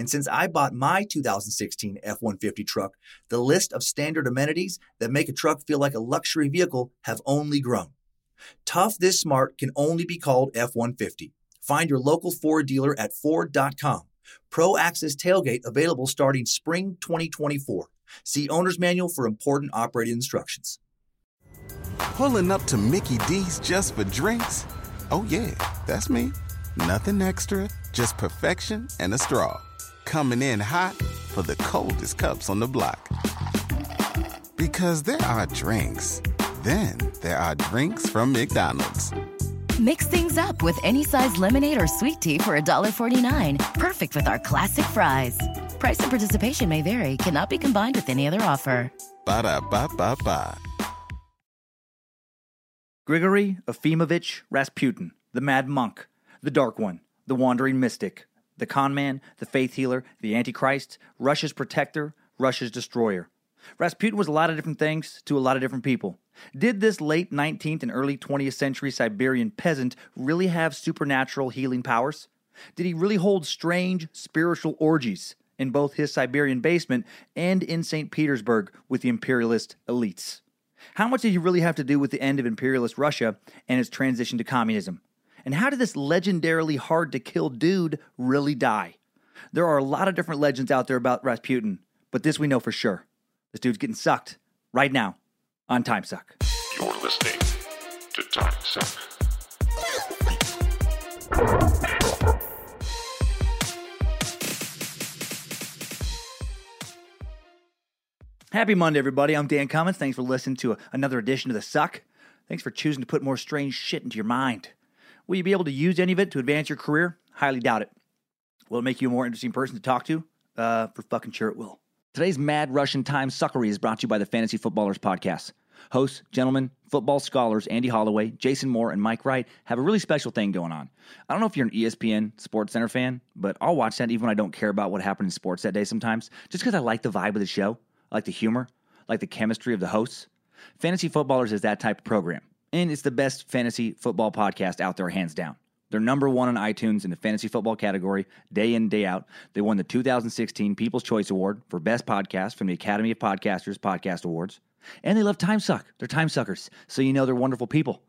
And since I bought my 2016 F 150 truck, the list of standard amenities that make a truck feel like a luxury vehicle have only grown. Tough this smart can only be called F 150. Find your local Ford dealer at Ford.com. Pro Access Tailgate available starting spring 2024. See Owner's Manual for important operating instructions. Pulling up to Mickey D's just for drinks? Oh, yeah, that's me. Nothing extra, just perfection and a straw. Coming in hot for the coldest cups on the block. Because there are drinks, then there are drinks from McDonald's. Mix things up with any size lemonade or sweet tea for $1.49. Perfect with our classic fries. Price and participation may vary, cannot be combined with any other offer. Ba da ba ba ba. Grigory Efimovich Rasputin, the Mad Monk, the Dark One, the Wandering Mystic, the Con Man, the Faith Healer, the Antichrist, Russia's Protector, Russia's Destroyer. Rasputin was a lot of different things to a lot of different people. Did this late 19th and early 20th century Siberian peasant really have supernatural healing powers? Did he really hold strange spiritual orgies in both his Siberian basement and in St. Petersburg with the imperialist elites? How much did he really have to do with the end of imperialist Russia and its transition to communism? And how did this legendarily hard to kill dude really die? There are a lot of different legends out there about Rasputin, but this we know for sure. This dude's getting sucked right now on Time Suck. You're listening to Time Suck. Happy Monday, everybody. I'm Dan Cummins. Thanks for listening to another edition of The Suck. Thanks for choosing to put more strange shit into your mind. Will you be able to use any of it to advance your career? Highly doubt it. Will it make you a more interesting person to talk to? Uh, for fucking sure it will. Today's Mad Russian Time Suckery is brought to you by the Fantasy Footballers Podcast. Hosts, gentlemen, football scholars Andy Holloway, Jason Moore, and Mike Wright have a really special thing going on. I don't know if you're an ESPN Sports Center fan, but I'll watch that even when I don't care about what happened in sports that day sometimes, just because I like the vibe of the show, I like the humor, I like the chemistry of the hosts. Fantasy Footballers is that type of program, and it's the best fantasy football podcast out there, hands down. They're number one on iTunes in the fantasy football category, day in, day out. They won the 2016 People's Choice Award for Best Podcast from the Academy of Podcasters Podcast Awards. And they love Time Suck. They're time suckers, so you know they're wonderful people.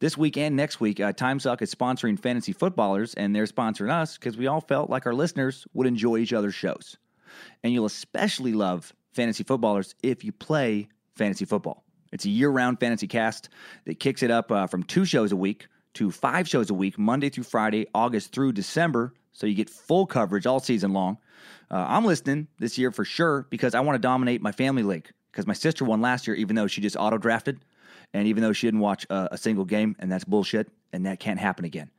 This week and next week, uh, Time Suck is sponsoring Fantasy Footballers, and they're sponsoring us because we all felt like our listeners would enjoy each other's shows. And you'll especially love Fantasy Footballers if you play fantasy football. It's a year round fantasy cast that kicks it up uh, from two shows a week to five shows a week, Monday through Friday, August through December. So you get full coverage all season long. Uh, I'm listening this year for sure because I want to dominate my family league because my sister won last year, even though she just auto drafted and even though she didn't watch a, a single game, and that's bullshit, and that can't happen again.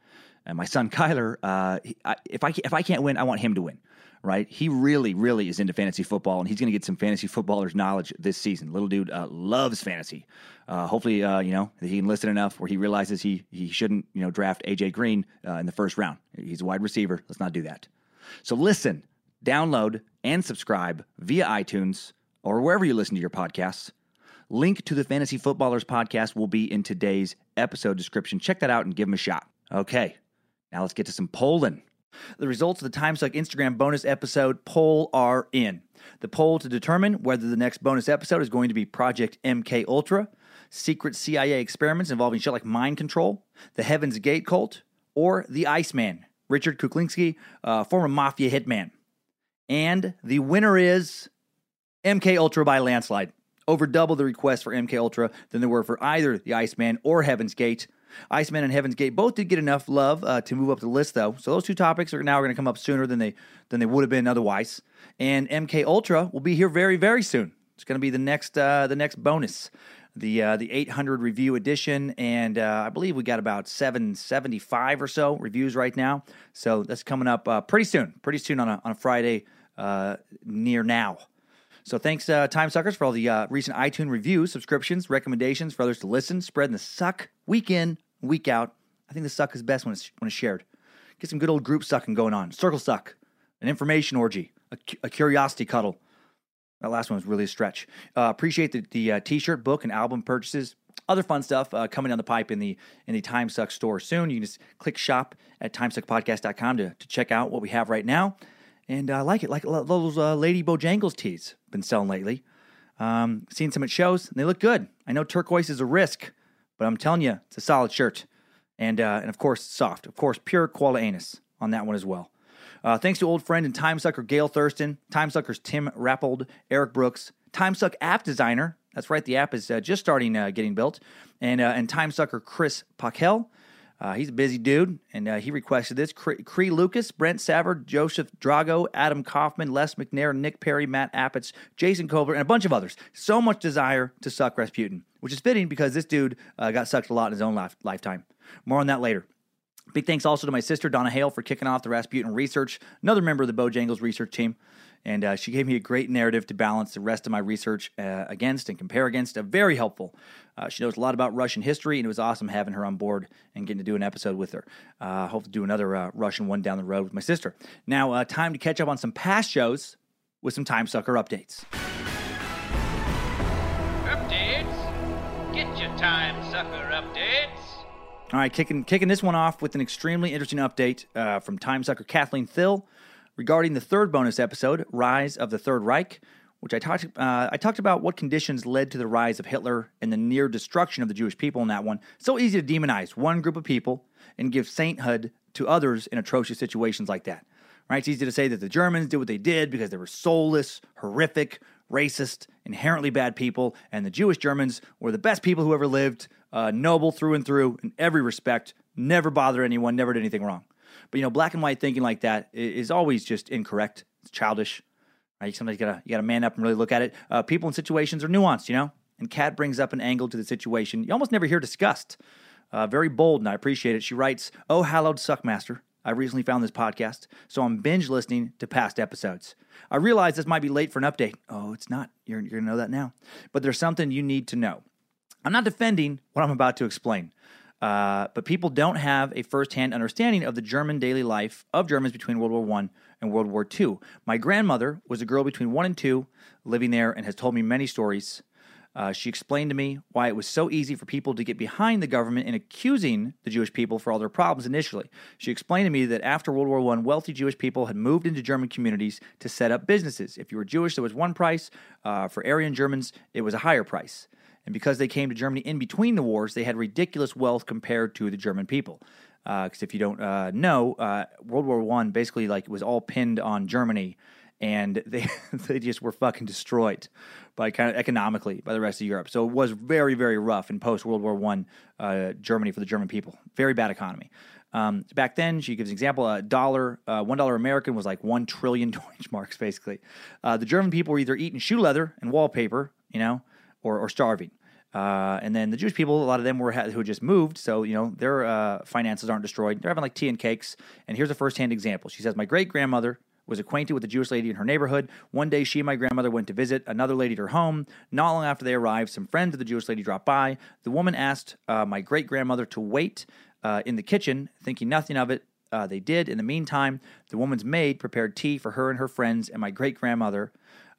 And my son Kyler, uh, he, I, if I if I can't win, I want him to win. Right? He really, really is into fantasy football, and he's going to get some fantasy footballers knowledge this season. Little dude uh, loves fantasy. Uh, hopefully, uh, you know he can listen enough where he realizes he he shouldn't you know draft AJ Green uh, in the first round. He's a wide receiver. Let's not do that. So listen, download, and subscribe via iTunes or wherever you listen to your podcasts. Link to the Fantasy Footballers podcast will be in today's episode description. Check that out and give them a shot. Okay, now let's get to some polling. The results of the TimeSuck Instagram bonus episode poll are in. The poll to determine whether the next bonus episode is going to be Project MK Ultra, secret CIA experiments involving shit like mind control, the Heaven's Gate cult, or the Iceman, Richard Kuklinski, uh, former mafia hitman. And the winner is MK Ultra by landslide. over double the requests for MK Ultra than there were for either the Iceman or Heaven's Gate. Iceman and Heaven's Gate both did get enough love uh, to move up the list, though. So those two topics are now going to come up sooner than they than they would have been otherwise. And MK Ultra will be here very very soon. It's going to be the next uh, the next bonus, the uh, the 800 review edition, and uh, I believe we got about 775 or so reviews right now. So that's coming up uh, pretty soon, pretty soon on a on a Friday uh, near now. So thanks, uh, Time Suckers, for all the uh, recent iTunes reviews, subscriptions, recommendations for others to listen, spreading the suck week in, week out. I think the suck is best when it's when it's shared. Get some good old group sucking going on. Circle suck, an information orgy, a, a curiosity cuddle. That last one was really a stretch. Uh, appreciate the, the uh, t-shirt, book, and album purchases. Other fun stuff uh, coming down the pipe in the in the Time Suck store soon. You can just click shop at timesuckpodcast.com to, to check out what we have right now. And I like it, like those uh, Lady Bojangles tees been selling lately. Um, seen some at shows, and they look good. I know turquoise is a risk, but I'm telling you, it's a solid shirt. And, uh, and of course, soft. Of course, pure koala anus on that one as well. Uh, thanks to old friend and Time Sucker Gail Thurston, Time Suckers Tim Rappold, Eric Brooks, Time Suck app designer. That's right, the app is uh, just starting uh, getting built. And, uh, and Time Sucker Chris Packel. Uh, he's a busy dude, and uh, he requested this. Cree Lucas, Brent Savard, Joseph Drago, Adam Kaufman, Les McNair, Nick Perry, Matt Appets, Jason Kobler, and a bunch of others. So much desire to suck Rasputin, which is fitting because this dude uh, got sucked a lot in his own life- lifetime. More on that later. Big thanks also to my sister, Donna Hale, for kicking off the Rasputin research, another member of the Bojangles research team. And uh, she gave me a great narrative to balance the rest of my research uh, against and compare against. Uh, very helpful. Uh, she knows a lot about Russian history, and it was awesome having her on board and getting to do an episode with her. Uh, hope to do another uh, Russian one down the road with my sister. Now, uh, time to catch up on some past shows with some Time Sucker updates. Updates? Get your time sucker updates. All right, kicking kicking this one off with an extremely interesting update uh, from Time Sucker Kathleen Thill regarding the third bonus episode, "Rise of the Third Reich," which I talked uh, I talked about what conditions led to the rise of Hitler and the near destruction of the Jewish people in that one. So easy to demonize one group of people and give sainthood to others in atrocious situations like that. Right? It's easy to say that the Germans did what they did because they were soulless, horrific, racist, inherently bad people, and the Jewish Germans were the best people who ever lived, uh, noble through and through in every respect, never bothered anyone, never did anything wrong. But you know, black and white thinking like that is always just incorrect. It's childish. Right? Sometimes you gotta you gotta man up and really look at it. Uh, people and situations are nuanced, you know. And Kat brings up an angle to the situation you almost never hear discussed. Uh, very bold, and I appreciate it. She writes, "Oh, hallowed suckmaster." I recently found this podcast, so I'm binge listening to past episodes. I realize this might be late for an update. Oh, it's not. You're, you're going to know that now. But there's something you need to know. I'm not defending what I'm about to explain, uh, but people don't have a firsthand understanding of the German daily life of Germans between World War I and World War II. My grandmother was a girl between one and two, living there, and has told me many stories. Uh, she explained to me why it was so easy for people to get behind the government in accusing the Jewish people for all their problems initially. She explained to me that after World War I, wealthy Jewish people had moved into German communities to set up businesses. If you were Jewish, there was one price. Uh, for Aryan Germans, it was a higher price. And because they came to Germany in between the wars, they had ridiculous wealth compared to the German people. Because if you don't uh, know, uh, World War One basically like was all pinned on Germany, and they they just were fucking destroyed by kind of economically by the rest of Europe. So it was very very rough in post World War One uh, Germany for the German people. Very bad economy. Um, back then, she gives an example: a dollar, uh, one dollar American was like one trillion Deutschmarks, basically. Uh, the German people were either eating shoe leather and wallpaper, you know, or, or starving. Uh, and then the Jewish people, a lot of them were who just moved, so you know their uh, finances aren't destroyed. They're having like tea and cakes. And here's a first-hand example. She says, "My great grandmother was acquainted with a Jewish lady in her neighborhood. One day, she and my grandmother went to visit another lady at her home. Not long after they arrived, some friends of the Jewish lady dropped by. The woman asked uh, my great grandmother to wait uh, in the kitchen, thinking nothing of it. Uh, they did. In the meantime, the woman's maid prepared tea for her and her friends, and my great grandmother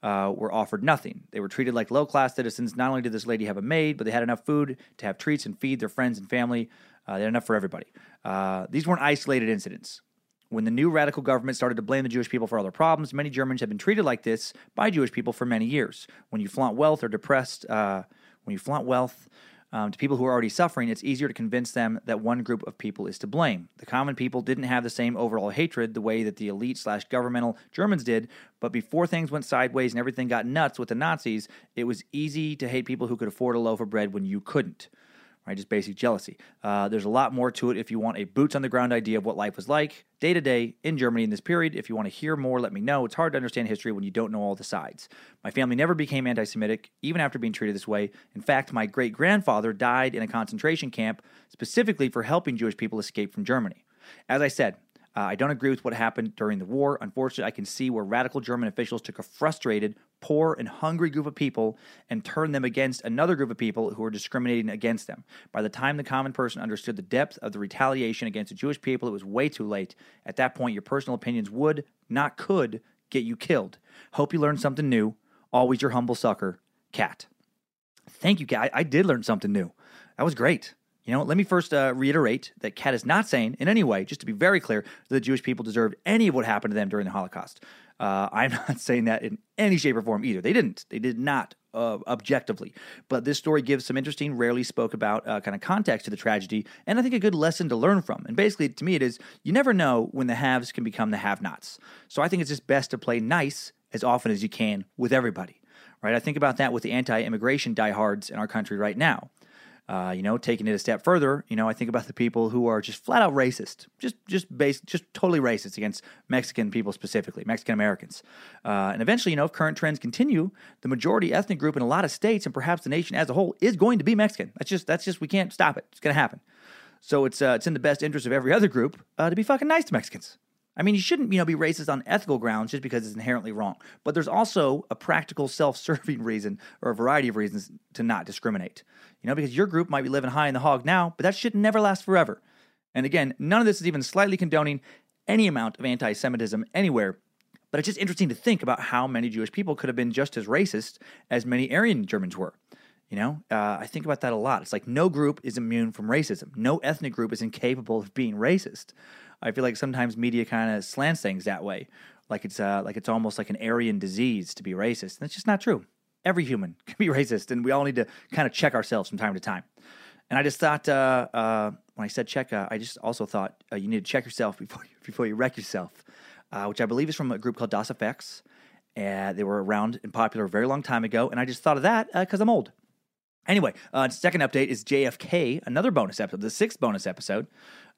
uh, were offered nothing. They were treated like low class citizens. Not only did this lady have a maid, but they had enough food to have treats and feed their friends and family. Uh, they had enough for everybody. Uh, these weren't isolated incidents. When the new radical government started to blame the Jewish people for all their problems, many Germans had been treated like this by Jewish people for many years. When you flaunt wealth or depressed, uh, when you flaunt wealth, Um, to people who are already suffering, it's easier to convince them that one group of people is to blame. The common people didn't have the same overall hatred the way that the elite slash governmental Germans did, but before things went sideways and everything got nuts with the Nazis, it was easy to hate people who could afford a loaf of bread when you couldn't right? Just basic jealousy. Uh, there's a lot more to it if you want a boots on the ground idea of what life was like day to day in Germany in this period. If you want to hear more, let me know. It's hard to understand history when you don't know all the sides. My family never became anti Semitic, even after being treated this way. In fact, my great grandfather died in a concentration camp specifically for helping Jewish people escape from Germany. As I said, uh, I don't agree with what happened during the war. Unfortunately, I can see where radical German officials took a frustrated, poor, and hungry group of people and turned them against another group of people who were discriminating against them. By the time the common person understood the depth of the retaliation against the Jewish people, it was way too late. At that point, your personal opinions would, not could, get you killed. Hope you learned something new. Always your humble sucker, Cat. Thank you, Cat. I, I did learn something new. That was great. You know, let me first uh, reiterate that Cat is not saying in any way, just to be very clear, that the Jewish people deserved any of what happened to them during the Holocaust. Uh, I'm not saying that in any shape or form either. They didn't. They did not uh, objectively. But this story gives some interesting, rarely spoke about uh, kind of context to the tragedy, and I think a good lesson to learn from. And basically, to me, it is you never know when the haves can become the have-nots. So I think it's just best to play nice as often as you can with everybody. Right? I think about that with the anti-immigration diehards in our country right now. Uh, you know, taking it a step further, you know, I think about the people who are just flat out racist, just just based, just totally racist against Mexican people specifically, Mexican Americans. Uh, and eventually, you know, if current trends continue, the majority ethnic group in a lot of states and perhaps the nation as a whole is going to be Mexican. That's just that's just we can't stop it. It's going to happen. So it's uh, it's in the best interest of every other group uh, to be fucking nice to Mexicans. I mean, you shouldn't, you know, be racist on ethical grounds just because it's inherently wrong. But there's also a practical, self-serving reason or a variety of reasons to not discriminate. You know, because your group might be living high in the hog now, but that shit never lasts forever. And again, none of this is even slightly condoning any amount of anti-Semitism anywhere. But it's just interesting to think about how many Jewish people could have been just as racist as many Aryan Germans were. You know, uh, I think about that a lot. It's like no group is immune from racism. No ethnic group is incapable of being racist. I feel like sometimes media kind of slants things that way, like it's uh, like it's almost like an Aryan disease to be racist. And it's just not true. Every human can be racist, and we all need to kind of check ourselves from time to time. And I just thought, uh, uh, when I said check, uh, I just also thought uh, you need to check yourself before you, before you wreck yourself, uh, which I believe is from a group called EFX. And they were around and popular a very long time ago, and I just thought of that because I'm old. Anyway, uh, second update is JFK, another bonus episode, the sixth bonus episode.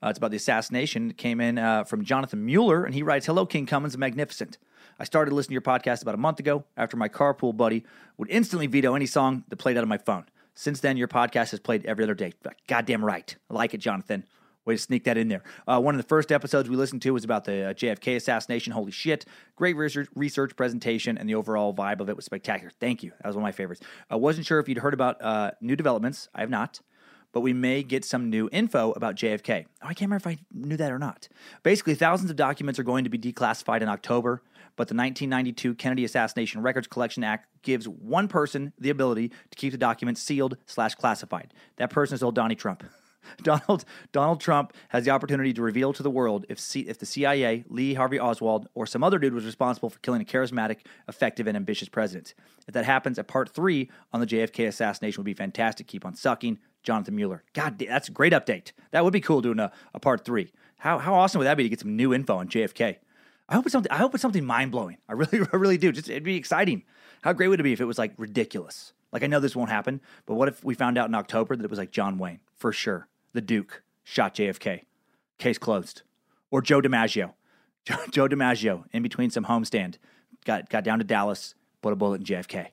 Uh, it's about the assassination. It came in uh, from Jonathan Mueller, and he writes Hello, King Cummins, magnificent. I started listening to your podcast about a month ago after my carpool buddy would instantly veto any song that played out of my phone. Since then, your podcast has played every other day. Goddamn right. I like it, Jonathan. Way to sneak that in there. Uh, one of the first episodes we listened to was about the uh, JFK assassination. Holy shit. Great research, research presentation, and the overall vibe of it was spectacular. Thank you. That was one of my favorites. I wasn't sure if you'd heard about uh, new developments. I have not. But we may get some new info about JFK. Oh, I can't remember if I knew that or not. Basically, thousands of documents are going to be declassified in October, but the 1992 Kennedy Assassination Records Collection Act gives one person the ability to keep the documents sealed slash classified. That person is old Donnie Trump. Donald Donald Trump has the opportunity to reveal to the world if C, if the CIA, Lee Harvey Oswald, or some other dude was responsible for killing a charismatic, effective, and ambitious president. If that happens, a part three on the JFK assassination would be fantastic. Keep on sucking, Jonathan Mueller. God, that's a great update. That would be cool doing a, a part three. How how awesome would that be to get some new info on JFK? I hope it's something. I hope it's something mind blowing. I really, I really do. Just it'd be exciting. How great would it be if it was like ridiculous? Like I know this won't happen, but what if we found out in October that it was like John Wayne for sure? the Duke shot JFK. Case closed. Or Joe DiMaggio. Joe DiMaggio in between some homestand got got down to Dallas, put a bullet in JFK.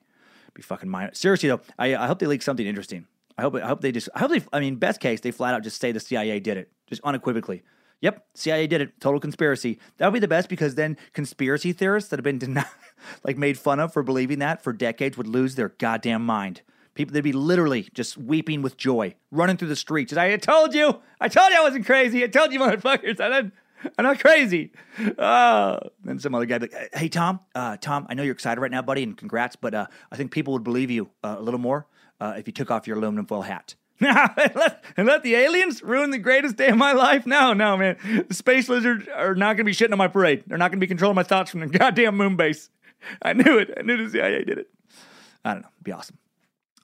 Be fucking minor. Seriously though, I, I hope they leak something interesting. I hope I hope they just I hope they I mean best case they flat out just say the CIA did it just unequivocally. Yep, CIA did it. Total conspiracy. That would be the best because then conspiracy theorists that have been denied, like made fun of for believing that for decades would lose their goddamn mind. People, they'd be literally just weeping with joy, running through the streets. And I told you, I told you I wasn't crazy. I told you, motherfuckers, I didn't, I'm not crazy. Oh. Then some other guy be like, hey, Tom, uh, Tom, I know you're excited right now, buddy, and congrats, but uh, I think people would believe you uh, a little more uh, if you took off your aluminum foil hat. and, let, and let the aliens ruin the greatest day of my life? No, no, man. The space lizards are not going to be shitting on my parade. They're not going to be controlling my thoughts from the goddamn moon base. I knew it. I knew the CIA did it. I don't know. It'd be awesome.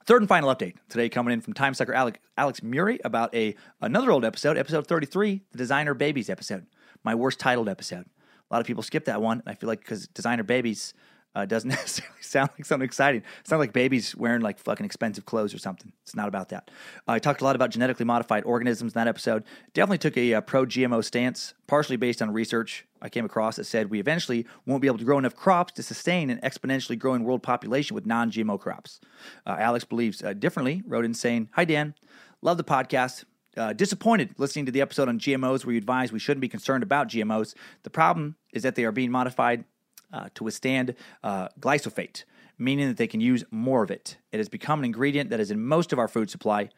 Third and final update today coming in from Time Sucker Alex, Alex Murray about a another old episode, episode 33, the Designer Babies episode, my worst titled episode. A lot of people skip that one. I feel like because Designer Babies uh, doesn't necessarily sound like something exciting. It's not like babies wearing like fucking expensive clothes or something. It's not about that. Uh, I talked a lot about genetically modified organisms in that episode. Definitely took a uh, pro GMO stance, partially based on research I came across that said we eventually won't be able to grow enough crops to sustain an exponentially growing world population with non GMO crops. Uh, Alex believes uh, differently, wrote in saying, Hi, Dan. Love the podcast. Uh, disappointed listening to the episode on GMOs where you advise we shouldn't be concerned about GMOs. The problem is that they are being modified uh, to withstand uh, glyphosate, meaning that they can use more of it. It has become an ingredient that is in most of our food supply.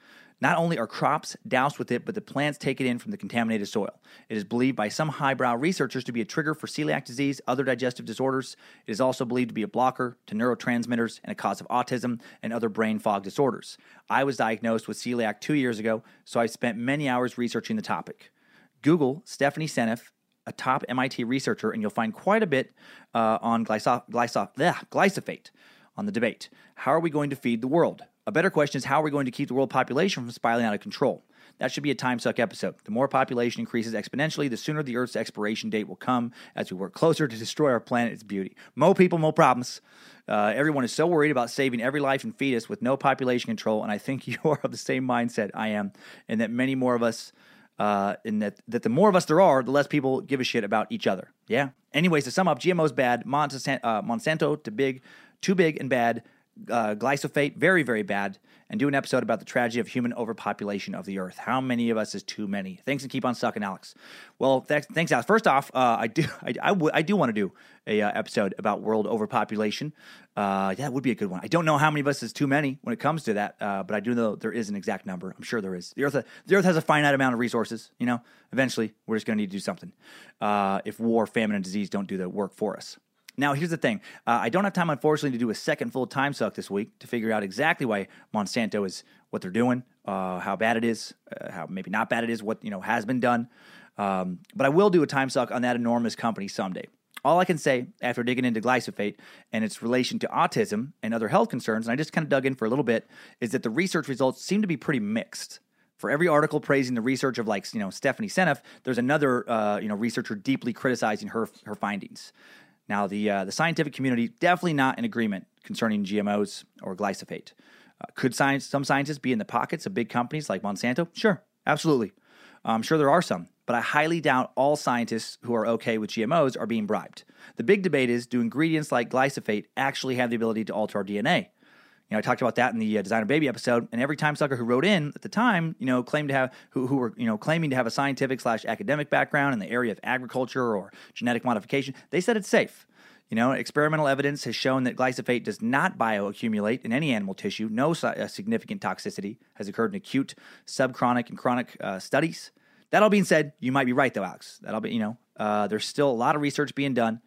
Not only are crops doused with it, but the plants take it in from the contaminated soil. It is believed by some highbrow researchers to be a trigger for celiac disease, other digestive disorders. It is also believed to be a blocker to neurotransmitters and a cause of autism and other brain fog disorders. I was diagnosed with celiac two years ago, so I spent many hours researching the topic. Google Stephanie Seneff, a top MIT researcher, and you'll find quite a bit uh, on glyso- bleh, glyphosate on the debate. How are we going to feed the world? A better question is how are we going to keep the world population from spiraling out of control? That should be a time suck episode. The more population increases exponentially, the sooner the Earth's expiration date will come as we work closer to destroy our planet's beauty. More people, more problems. Uh, everyone is so worried about saving every life and fetus with no population control, and I think you are of the same mindset I am, and that many more of us uh, and that, that the more of us there are, the less people give a shit about each other. Yeah. Anyways, to sum up, GMO's bad. Monsanto, uh, Monsanto to big, too big and bad. Uh, glyphosate, very, very bad. And do an episode about the tragedy of human overpopulation of the earth. How many of us is too many? Thanks and keep on sucking, Alex. Well, th- thanks, Alex. First off, uh, I do, I, I, w- I do want to do a uh, episode about world overpopulation. Uh, yeah, that would be a good one. I don't know how many of us is too many when it comes to that, uh, but I do know there is an exact number. I'm sure there is. The earth, the earth has a finite amount of resources. You know, eventually we're just going to need to do something. Uh, if war, famine, and disease don't do the work for us. Now, here's the thing. Uh, I don't have time, unfortunately, to do a second full time suck this week to figure out exactly why Monsanto is what they're doing, uh, how bad it is, uh, how maybe not bad it is, what you know has been done. Um, but I will do a time suck on that enormous company someday. All I can say after digging into glyphosate and its relation to autism and other health concerns, and I just kind of dug in for a little bit, is that the research results seem to be pretty mixed. For every article praising the research of like you know Stephanie Seneff, there's another uh, you know researcher deeply criticizing her her findings. Now, the uh, the scientific community definitely not in agreement concerning GMOs or glyphosate. Uh, could science, some scientists be in the pockets of big companies like Monsanto? Sure, absolutely. I'm sure there are some, but I highly doubt all scientists who are okay with GMOs are being bribed. The big debate is do ingredients like glyphosate actually have the ability to alter our DNA? You know, I talked about that in the uh, Designer Baby episode, and every time sucker who wrote in at the time, you know, claimed to have who, who were you know claiming to have a scientific slash academic background in the area of agriculture or genetic modification, they said it's safe. You know, experimental evidence has shown that glyphosate does not bioaccumulate in any animal tissue. No uh, significant toxicity has occurred in acute, subchronic, and chronic uh, studies. That all being said, you might be right though, Alex. That'll be you know, uh, there's still a lot of research being done,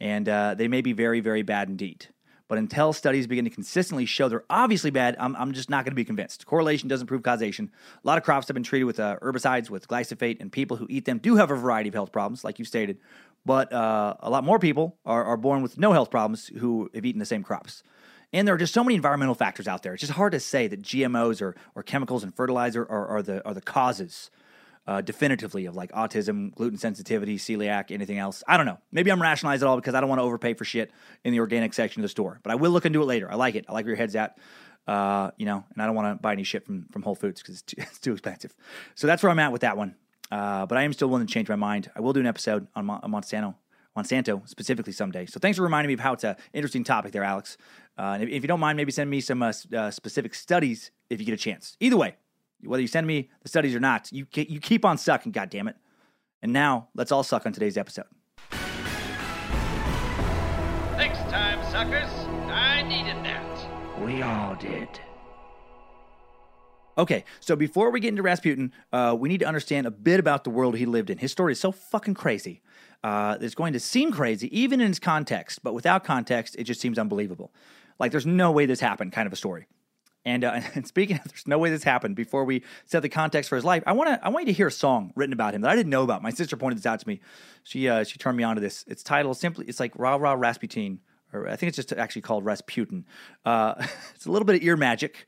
and uh, they may be very, very bad indeed. But until studies begin to consistently show they're obviously bad, I'm, I'm just not going to be convinced. Correlation doesn't prove causation. A lot of crops have been treated with uh, herbicides, with glyphosate, and people who eat them do have a variety of health problems, like you stated. But uh, a lot more people are, are born with no health problems who have eaten the same crops. And there are just so many environmental factors out there. It's just hard to say that GMOs or, or chemicals and fertilizer are, are, the, are the causes uh, definitively of like autism, gluten sensitivity, celiac, anything else. I don't know. Maybe I'm rationalizing it all because I don't want to overpay for shit in the organic section of the store. But I will look into it later. I like it. I like where your head's at. Uh, you know, and I don't want to buy any shit from from Whole Foods because it's too, it's too expensive. So that's where I'm at with that one. Uh, but I am still willing to change my mind. I will do an episode on, Mon- on Monsanto, Monsanto specifically someday. So thanks for reminding me of how it's an interesting topic there, Alex. Uh, and if, if you don't mind, maybe send me some uh, uh, specific studies if you get a chance. Either way, whether you send me the studies or not, you you keep on sucking, God damn it! And now let's all suck on today's episode. Next time, suckers, I needed that. We all did. Okay, so before we get into Rasputin, uh, we need to understand a bit about the world he lived in. His story is so fucking crazy. Uh, it's going to seem crazy, even in its context, but without context, it just seems unbelievable. Like, there's no way this happened, kind of a story. And, uh, and speaking of, there's no way this happened. Before we set the context for his life, I want to I want you to hear a song written about him that I didn't know about. My sister pointed this out to me. She uh, she turned me on to this. It's titled simply. It's like Rah Rah Rasputin, or I think it's just actually called Rasputin. Uh, it's a little bit of ear magic.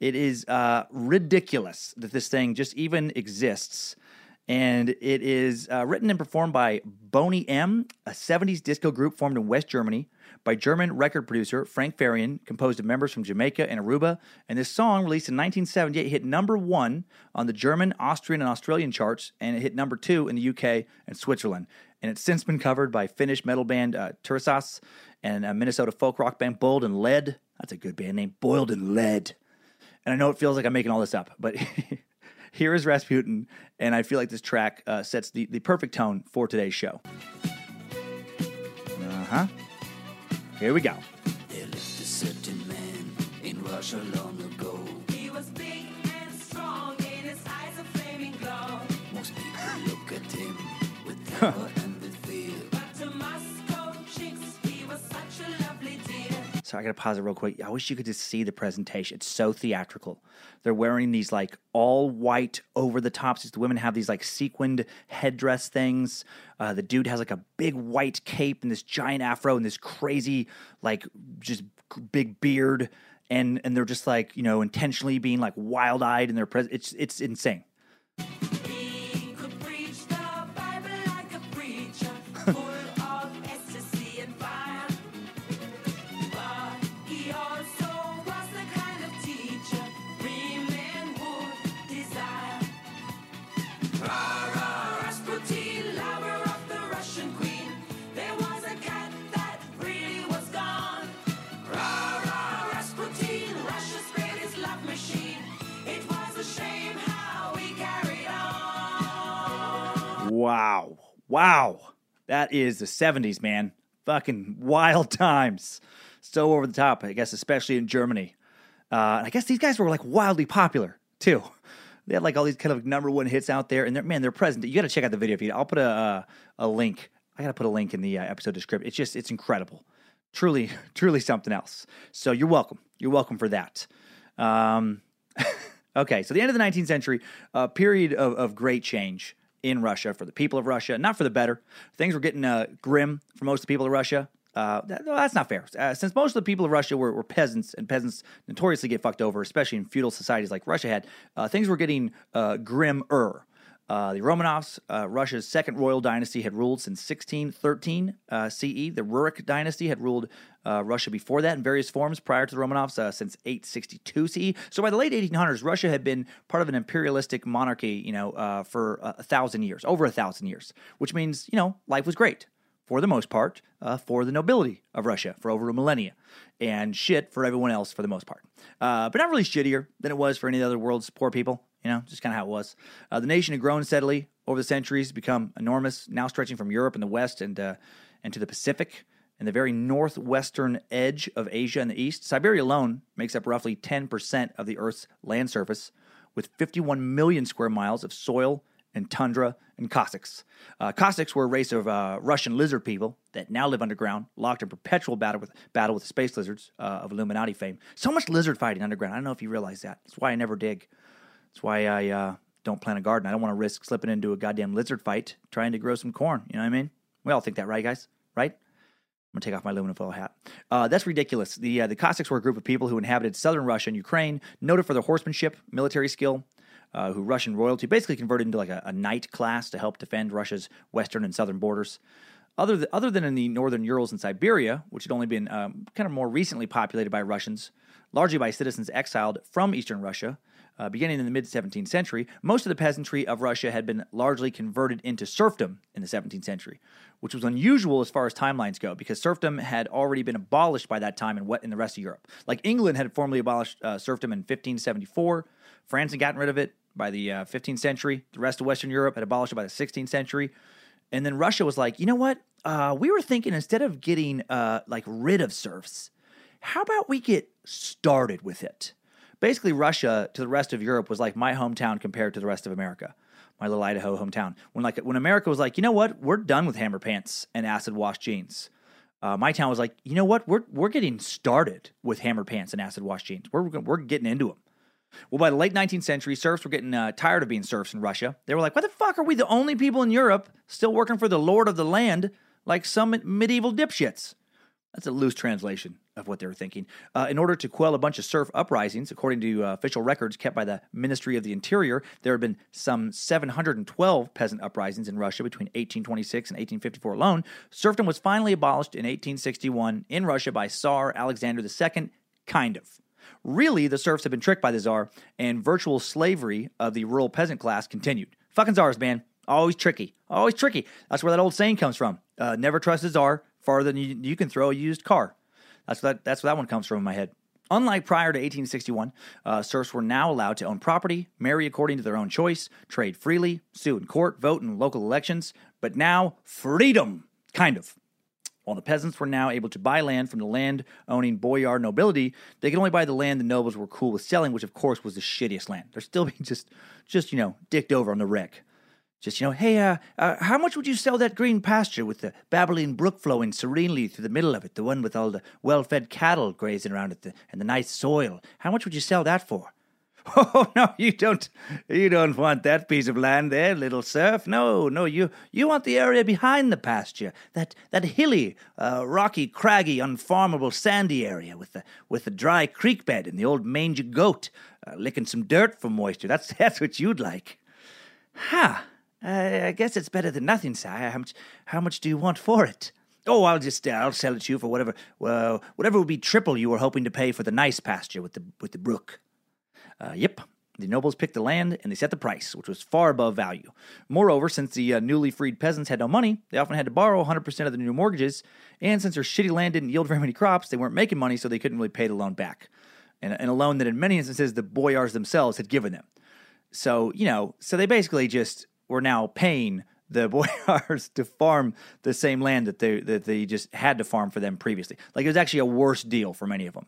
It is uh, ridiculous that this thing just even exists. And it is uh, written and performed by Boney M, a 70s disco group formed in West Germany by German record producer Frank Farian, composed of members from Jamaica and Aruba. And this song, released in 1978, hit number one on the German, Austrian, and Australian charts, and it hit number two in the UK and Switzerland. And it's since been covered by Finnish metal band uh, Turisas and uh, Minnesota folk rock band Boiled in Lead. That's a good band name, Boiled in Lead. And I know it feels like I'm making all this up, but here is Rasputin, and I feel like this track uh, sets the, the perfect tone for today's show. Uh huh. Here we go. There lived a certain man in Russia long ago. He was big and strong, in his eyes a flaming glow. Most people look at him with I gotta pause it real quick. I wish you could just see the presentation. It's so theatrical. They're wearing these like all white over the tops. The women have these like sequined headdress things. Uh, the dude has like a big white cape and this giant afro and this crazy like just big beard. And and they're just like you know intentionally being like wild eyed in their pres. It's it's insane. Wow. Wow. That is the 70s, man. Fucking wild times. So over the top, I guess, especially in Germany. Uh, I guess these guys were like wildly popular too. They had like all these kind of number one hits out there, and they're, man, they're present. You got to check out the video feed. I'll put a uh, a link. I got to put a link in the uh, episode description. It's just it's incredible, truly, truly something else. So you're welcome. You're welcome for that. Um, okay, so the end of the 19th century, a period of, of great change in Russia for the people of Russia, not for the better. Things were getting uh, grim for most of the people of Russia. Uh, that- that's not fair. Uh, since most of the people of Russia were, were peasants, and peasants notoriously get fucked over, especially in feudal societies like Russia had, uh, things were getting uh, grimmer. Uh, the Romanovs, uh, Russia's second royal dynasty, had ruled since 1613 uh, CE. The Rurik dynasty had ruled uh, Russia before that in various forms prior to the Romanovs uh, since 862 CE. So by the late 1800s, Russia had been part of an imperialistic monarchy, you know, for a, a thousand years, over a thousand years, which means you know life was great for the most part uh, for the nobility of Russia for over a millennia, and shit for everyone else for the most part. Uh, but not really shittier than it was for any other world's poor people. You know, just kind of how it was. Uh, the nation had grown steadily over the centuries, become enormous, now stretching from Europe and the West and uh, and to the Pacific and the very northwestern edge of Asia and the East. Siberia alone makes up roughly 10% of the Earth's land surface, with 51 million square miles of soil and tundra and Cossacks. Uh, Cossacks were a race of uh, Russian lizard people that now live underground, locked in perpetual battle with battle with the space lizards uh, of Illuminati fame. So much lizard fighting underground. I don't know if you realize that. That's why I never dig. That's why I uh, don't plant a garden. I don't want to risk slipping into a goddamn lizard fight trying to grow some corn. You know what I mean? We all think that, right, guys? Right? I'm gonna take off my aluminum foil hat. Uh, that's ridiculous. The uh, the Cossacks were a group of people who inhabited southern Russia and Ukraine, noted for their horsemanship, military skill, uh, who Russian royalty basically converted into like a, a knight class to help defend Russia's western and southern borders. Other th- other than in the northern Urals and Siberia, which had only been um, kind of more recently populated by Russians, largely by citizens exiled from eastern Russia. Uh, beginning in the mid 17th century, most of the peasantry of Russia had been largely converted into serfdom in the 17th century, which was unusual as far as timelines go, because serfdom had already been abolished by that time in what in the rest of Europe. Like England had formally abolished uh, serfdom in 1574, France had gotten rid of it by the uh, 15th century. The rest of Western Europe had abolished it by the 16th century, and then Russia was like, you know what? Uh, we were thinking instead of getting uh, like rid of serfs, how about we get started with it? Basically, Russia to the rest of Europe was like my hometown compared to the rest of America, my little Idaho hometown. When like when America was like, you know what, we're done with hammer pants and acid wash jeans. Uh, my town was like, you know what, we're we're getting started with hammer pants and acid wash jeans. We're we're getting into them. Well, by the late 19th century, serfs were getting uh, tired of being serfs in Russia. They were like, why the fuck are we the only people in Europe still working for the lord of the land like some medieval dipshits? That's a loose translation. Of what they were thinking. Uh, in order to quell a bunch of serf uprisings, according to uh, official records kept by the Ministry of the Interior, there had been some 712 peasant uprisings in Russia between 1826 and 1854 alone. Serfdom was finally abolished in 1861 in Russia by Tsar Alexander II, kind of. Really, the serfs had been tricked by the czar, and virtual slavery of the rural peasant class continued. Fucking czars, man. Always tricky. Always tricky. That's where that old saying comes from. Uh, never trust a czar farther than you, you can throw a used car. That's what that, that's where that one comes from in my head. Unlike prior to 1861, uh, serfs were now allowed to own property, marry according to their own choice, trade freely, sue in court, vote in local elections, but now freedom, kind of. While the peasants were now able to buy land from the land owning boyar nobility, they could only buy the land the nobles were cool with selling, which of course was the shittiest land. They're still being just, just you know, dicked over on the wreck. Just, you know, hey, uh, uh, how much would you sell that green pasture with the babbling brook flowing serenely through the middle of it, the one with all the well fed cattle grazing around it the, and the nice soil? How much would you sell that for? Oh no, you don't. You don't want that piece of land there, little serf. No, no, you you want the area behind the pasture, that that hilly, uh, rocky, craggy, unfarmable, sandy area with the with the dry creek bed and the old mangy goat uh, licking some dirt for moisture. That's that's what you'd like. Ha! Uh, I guess it's better than nothing, sire. How much? How much do you want for it? Oh, I'll just uh, I'll sell it to you for whatever. Well, whatever would be triple you were hoping to pay for the nice pasture with the with the brook. Uh, yep. The nobles picked the land and they set the price, which was far above value. Moreover, since the uh, newly freed peasants had no money, they often had to borrow 100% of the new mortgages. And since their shitty land didn't yield very many crops, they weren't making money, so they couldn't really pay the loan back. And, and a loan that in many instances the boyars themselves had given them. So, you know, so they basically just were now paying the boyars to farm the same land that they that they just had to farm for them previously. Like it was actually a worse deal for many of them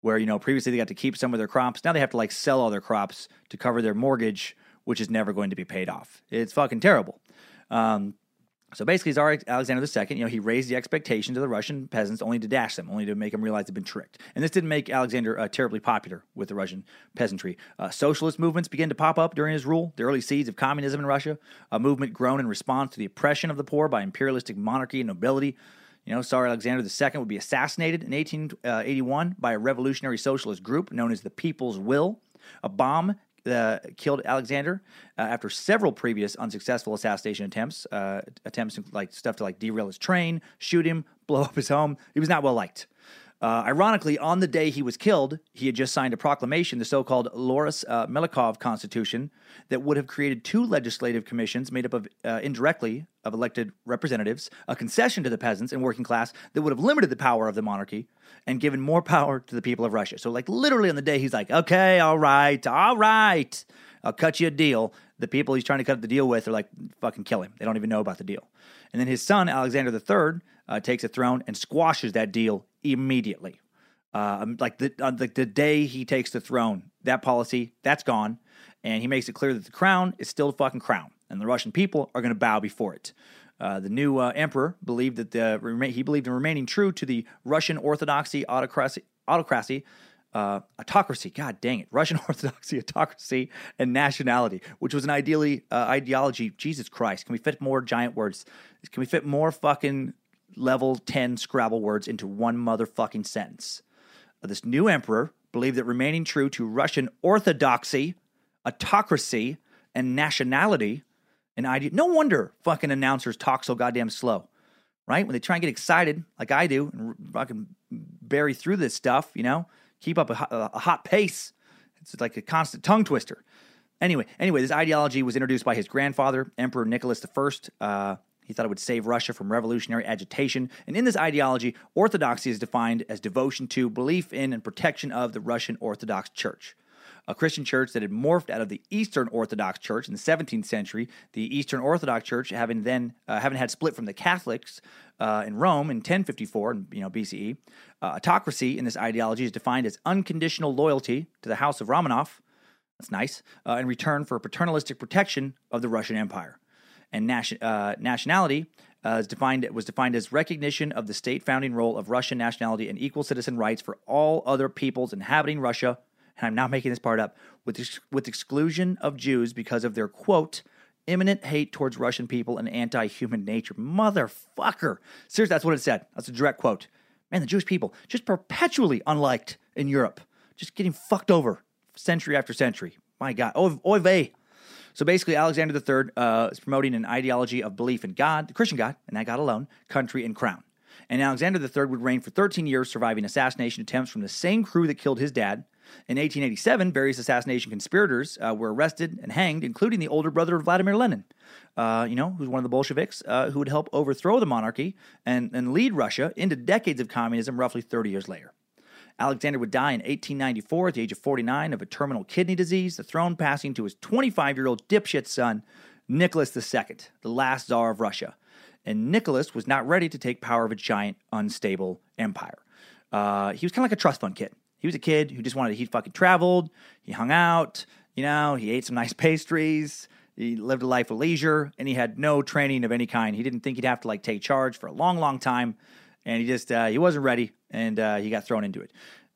where you know previously they got to keep some of their crops. Now they have to like sell all their crops to cover their mortgage which is never going to be paid off. It's fucking terrible. Um, so basically Tsar Alexander II, you know, he raised the expectations of the Russian peasants only to dash them, only to make them realize they've been tricked. And this didn't make Alexander uh, terribly popular with the Russian peasantry. Uh, socialist movements began to pop up during his rule, the early seeds of communism in Russia, a movement grown in response to the oppression of the poor by imperialistic monarchy and nobility. You know, Tsar Alexander II would be assassinated in 1881 by a revolutionary socialist group known as the People's Will. A bomb uh, killed Alexander uh, after several previous unsuccessful assassination attempts. Uh, attempts like stuff to like derail his train, shoot him, blow up his home. He was not well liked. Uh, ironically, on the day he was killed, he had just signed a proclamation, the so called Loris uh, Melikov Constitution, that would have created two legislative commissions made up of uh, indirectly of elected representatives, a concession to the peasants and working class that would have limited the power of the monarchy and given more power to the people of Russia. So, like, literally on the day, he's like, okay, all right, all right, I'll cut you a deal. The people he's trying to cut the deal with are like, fucking kill him. They don't even know about the deal. And then his son, Alexander III, uh, takes the throne and squashes that deal immediately. Uh, like the, uh, the the day he takes the throne, that policy that's gone, and he makes it clear that the crown is still the fucking crown, and the Russian people are going to bow before it. Uh, the new uh, emperor believed that the he believed in remaining true to the Russian Orthodoxy autocracy, autocracy, uh, autocracy. God dang it, Russian Orthodoxy, autocracy, and nationality, which was an ideally ideology. Jesus Christ, can we fit more giant words? Can we fit more fucking level 10 Scrabble words into one motherfucking sentence. Uh, This new emperor believed that remaining true to Russian orthodoxy, autocracy, and nationality, an idea. No wonder fucking announcers talk so goddamn slow, right? When they try and get excited, like I do, and fucking bury through this stuff, you know, keep up a, a hot pace. It's like a constant tongue twister. Anyway, anyway, this ideology was introduced by his grandfather, Emperor Nicholas I. Uh, he thought it would save Russia from revolutionary agitation. And in this ideology, orthodoxy is defined as devotion to, belief in, and protection of the Russian Orthodox Church. A Christian church that had morphed out of the Eastern Orthodox Church in the 17th century, the Eastern Orthodox Church having then uh, having had split from the Catholics uh, in Rome in 1054, and you know BCE. Uh, autocracy in this ideology is defined as unconditional loyalty to the House of Romanov. That's nice. Uh, in return for paternalistic protection of the Russian Empire and nation, uh, nationality uh, defined was defined as recognition of the state founding role of Russian nationality and equal citizen rights for all other peoples inhabiting Russia. And I'm not making this part up with ex- with exclusion of Jews because of their quote imminent hate towards Russian people and anti-human nature. Motherfucker, seriously, that's what it said. That's a direct quote. Man, the Jewish people just perpetually unliked in Europe, just getting fucked over century after century. My God, oy, oy vey. So basically, Alexander III uh, is promoting an ideology of belief in God, the Christian God, and that God alone, country, and crown. And Alexander III would reign for 13 years, surviving assassination attempts from the same crew that killed his dad. In 1887, various assassination conspirators uh, were arrested and hanged, including the older brother of Vladimir Lenin, uh, you know, who's one of the Bolsheviks, uh, who would help overthrow the monarchy and, and lead Russia into decades of communism roughly 30 years later. Alexander would die in 1894 at the age of 49 of a terminal kidney disease, the throne passing to his 25 year old dipshit son, Nicholas II, the last Tsar of Russia. And Nicholas was not ready to take power of a giant, unstable empire. Uh, he was kind of like a trust fund kid. He was a kid who just wanted to, he fucking traveled, he hung out, you know, he ate some nice pastries, he lived a life of leisure, and he had no training of any kind. He didn't think he'd have to like take charge for a long, long time, and he just, uh, he wasn't ready, and uh, he got thrown into it.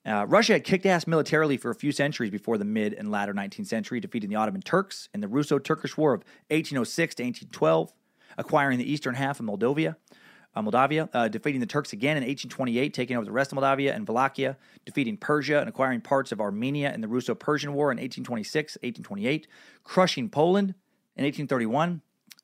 Uh, Russia had kicked ass militarily for a few centuries before the mid and latter 19th century, defeating the Ottoman Turks in the Russo Turkish War of 1806 to 1812, acquiring the eastern half of Moldavia, uh, Moldavia, uh, defeating the Turks again in 1828, taking over the rest of Moldavia and Wallachia, defeating Persia and acquiring parts of Armenia in the Russo Persian War in 1826 1828, crushing Poland in 1831.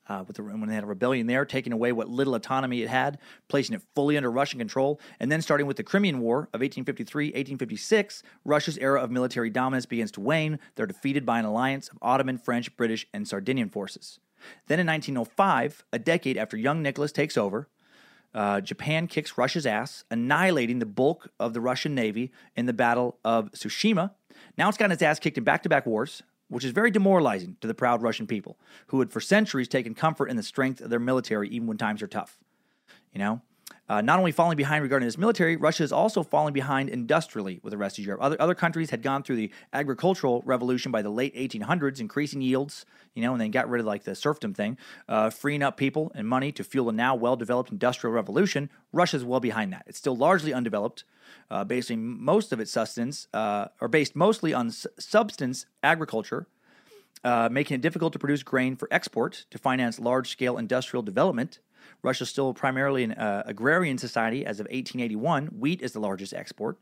Uh, with the, when they had a rebellion there, taking away what little autonomy it had, placing it fully under Russian control, and then starting with the Crimean War of 1853 1856, Russia's era of military dominance begins to wane. They're defeated by an alliance of Ottoman, French, British, and Sardinian forces. Then in 1905, a decade after young Nicholas takes over, uh, Japan kicks Russia's ass, annihilating the bulk of the Russian Navy in the Battle of Tsushima. Now it's gotten its ass kicked in back to back wars, which is very demoralizing to the proud Russian people, who had for centuries taken comfort in the strength of their military even when times are tough. You know? Uh, not only falling behind regarding its military, Russia is also falling behind industrially with the rest of Europe. Other, other countries had gone through the agricultural revolution by the late 1800s, increasing yields, you know, and then got rid of like the serfdom thing, uh, freeing up people and money to fuel a now well developed industrial revolution. Russia's well behind that. It's still largely undeveloped, uh, basing most of its sustenance, uh, or based mostly on s- substance agriculture, uh, making it difficult to produce grain for export to finance large scale industrial development. Russia's still primarily an uh, agrarian society as of 1881. Wheat is the largest export.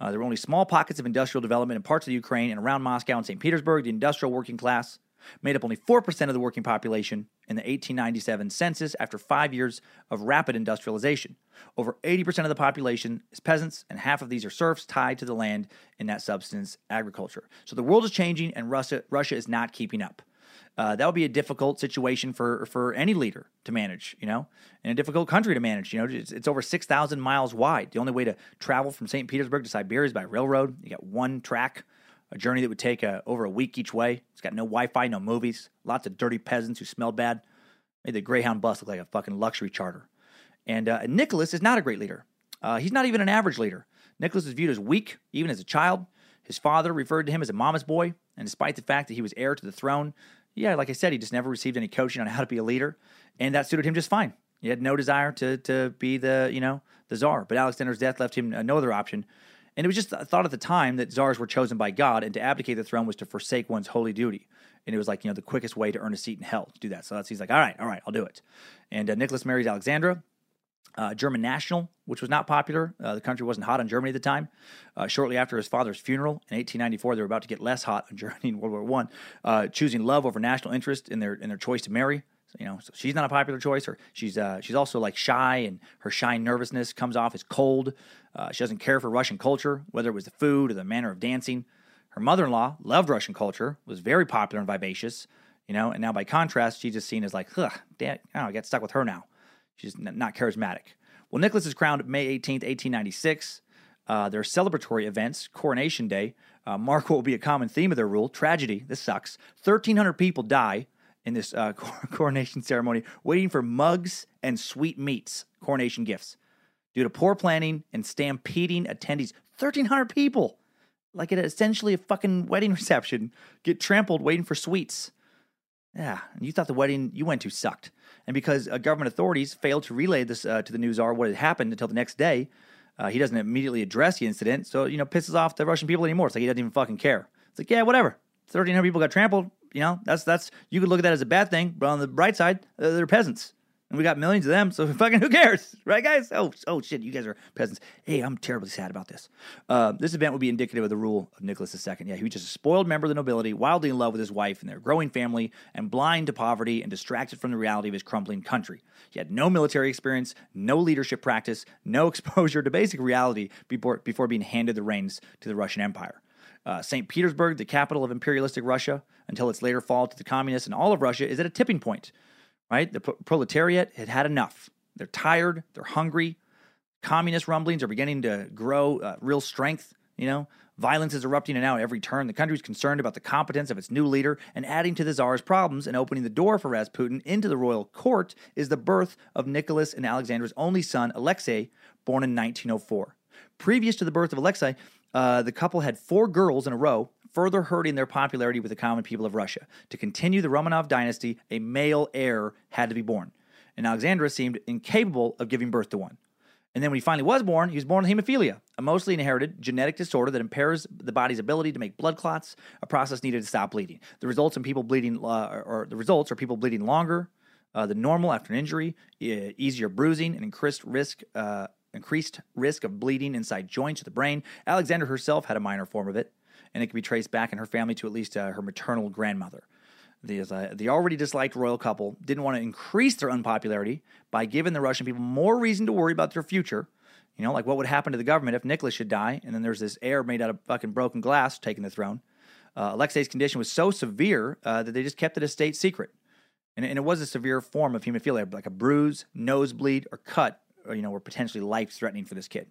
Uh, there were only small pockets of industrial development in parts of the Ukraine and around Moscow and St. Petersburg. The industrial working class made up only 4% of the working population in the 1897 census after five years of rapid industrialization. Over 80% of the population is peasants, and half of these are serfs tied to the land in that substance agriculture. So the world is changing, and Russia, Russia is not keeping up. Uh, that would be a difficult situation for for any leader to manage, you know, and a difficult country to manage. You know, it's, it's over six thousand miles wide. The only way to travel from St. Petersburg to Siberia is by railroad. You got one track, a journey that would take uh, over a week each way. It's got no Wi-Fi, no movies, lots of dirty peasants who smelled bad. Made the Greyhound bus look like a fucking luxury charter. And uh, Nicholas is not a great leader. Uh, he's not even an average leader. Nicholas is viewed as weak, even as a child. His father referred to him as a mama's boy, and despite the fact that he was heir to the throne, yeah, like I said, he just never received any coaching on how to be a leader, and that suited him just fine. He had no desire to to be the you know the czar. But Alexander's death left him no other option, and it was just thought at the time that czars were chosen by God, and to abdicate the throne was to forsake one's holy duty. And it was like you know the quickest way to earn a seat in hell to do that. So that's he's like, all right, all right, I'll do it. And uh, Nicholas marries Alexandra, uh, German national, which was not popular. Uh, the country wasn't hot on Germany at the time. Uh, shortly after his father's funeral in 1894, they were about to get less hot on Germany in World War One, uh, choosing love over national interest in their in their choice to marry. So, you know, so she's not a popular choice. Or she's uh, she's also like shy, and her shy nervousness comes off as cold. Uh, she doesn't care for Russian culture, whether it was the food or the manner of dancing. Her mother-in-law loved Russian culture, was very popular and vivacious. You know, and now by contrast, she's just seen as like, ugh, oh, I got stuck with her now. She's not charismatic. Well, Nicholas is crowned May 18th, 1896. Uh, there are celebratory events, Coronation Day. Uh, mark will be a common theme of their rule tragedy. This sucks. 1,300 people die in this uh, coronation ceremony waiting for mugs and sweet meats, coronation gifts, due to poor planning and stampeding attendees. 1,300 people, like at essentially a fucking wedding reception, get trampled waiting for sweets. Yeah, and you thought the wedding you went to sucked. And because uh, government authorities failed to relay this uh, to the news czar what had happened until the next day, uh, he doesn't immediately address the incident. So, you know, pisses off the Russian people anymore. It's like he doesn't even fucking care. It's like, yeah, whatever. 1,300 people got trampled. You know, that's, that's, you could look at that as a bad thing, but on the bright side, they're peasants. And we got millions of them, so fucking who cares, right, guys? Oh, oh shit, you guys are peasants. Hey, I'm terribly sad about this. Uh, this event would be indicative of the rule of Nicholas II. Yeah, he was just a spoiled member of the nobility, wildly in love with his wife and their growing family, and blind to poverty and distracted from the reality of his crumbling country. He had no military experience, no leadership practice, no exposure to basic reality before, before being handed the reins to the Russian Empire. Uh, St. Petersburg, the capital of imperialistic Russia, until its later fall to the communists and all of Russia, is at a tipping point right? The pro- proletariat had had enough. They're tired, they're hungry. Communist rumblings are beginning to grow uh, real strength, you know. Violence is erupting and out at every turn. The country is concerned about the competence of its new leader, and adding to the czar's problems and opening the door for Rasputin into the royal court is the birth of Nicholas and Alexandra's only son, Alexei, born in 1904. Previous to the birth of Alexei, uh, the couple had four girls in a row, further hurting their popularity with the common people of Russia. To continue the Romanov dynasty, a male heir had to be born, and Alexandra seemed incapable of giving birth to one. And then when he finally was born, he was born with hemophilia, a mostly inherited genetic disorder that impairs the body's ability to make blood clots, a process needed to stop bleeding. The results in people bleeding, uh, or the results are people bleeding longer uh, than normal after an injury, easier bruising, and increased risk. Uh, increased risk of bleeding inside joints of the brain. Alexandra herself had a minor form of it, and it can be traced back in her family to at least uh, her maternal grandmother. The, uh, the already disliked royal couple didn't want to increase their unpopularity by giving the Russian people more reason to worry about their future. You know, like what would happen to the government if Nicholas should die, and then there's this heir made out of fucking broken glass taking the throne. Uh, Alexei's condition was so severe uh, that they just kept it a state secret. And, and it was a severe form of hemophilia, like a bruise, nosebleed, or cut, or, you know, were potentially life threatening for this kid.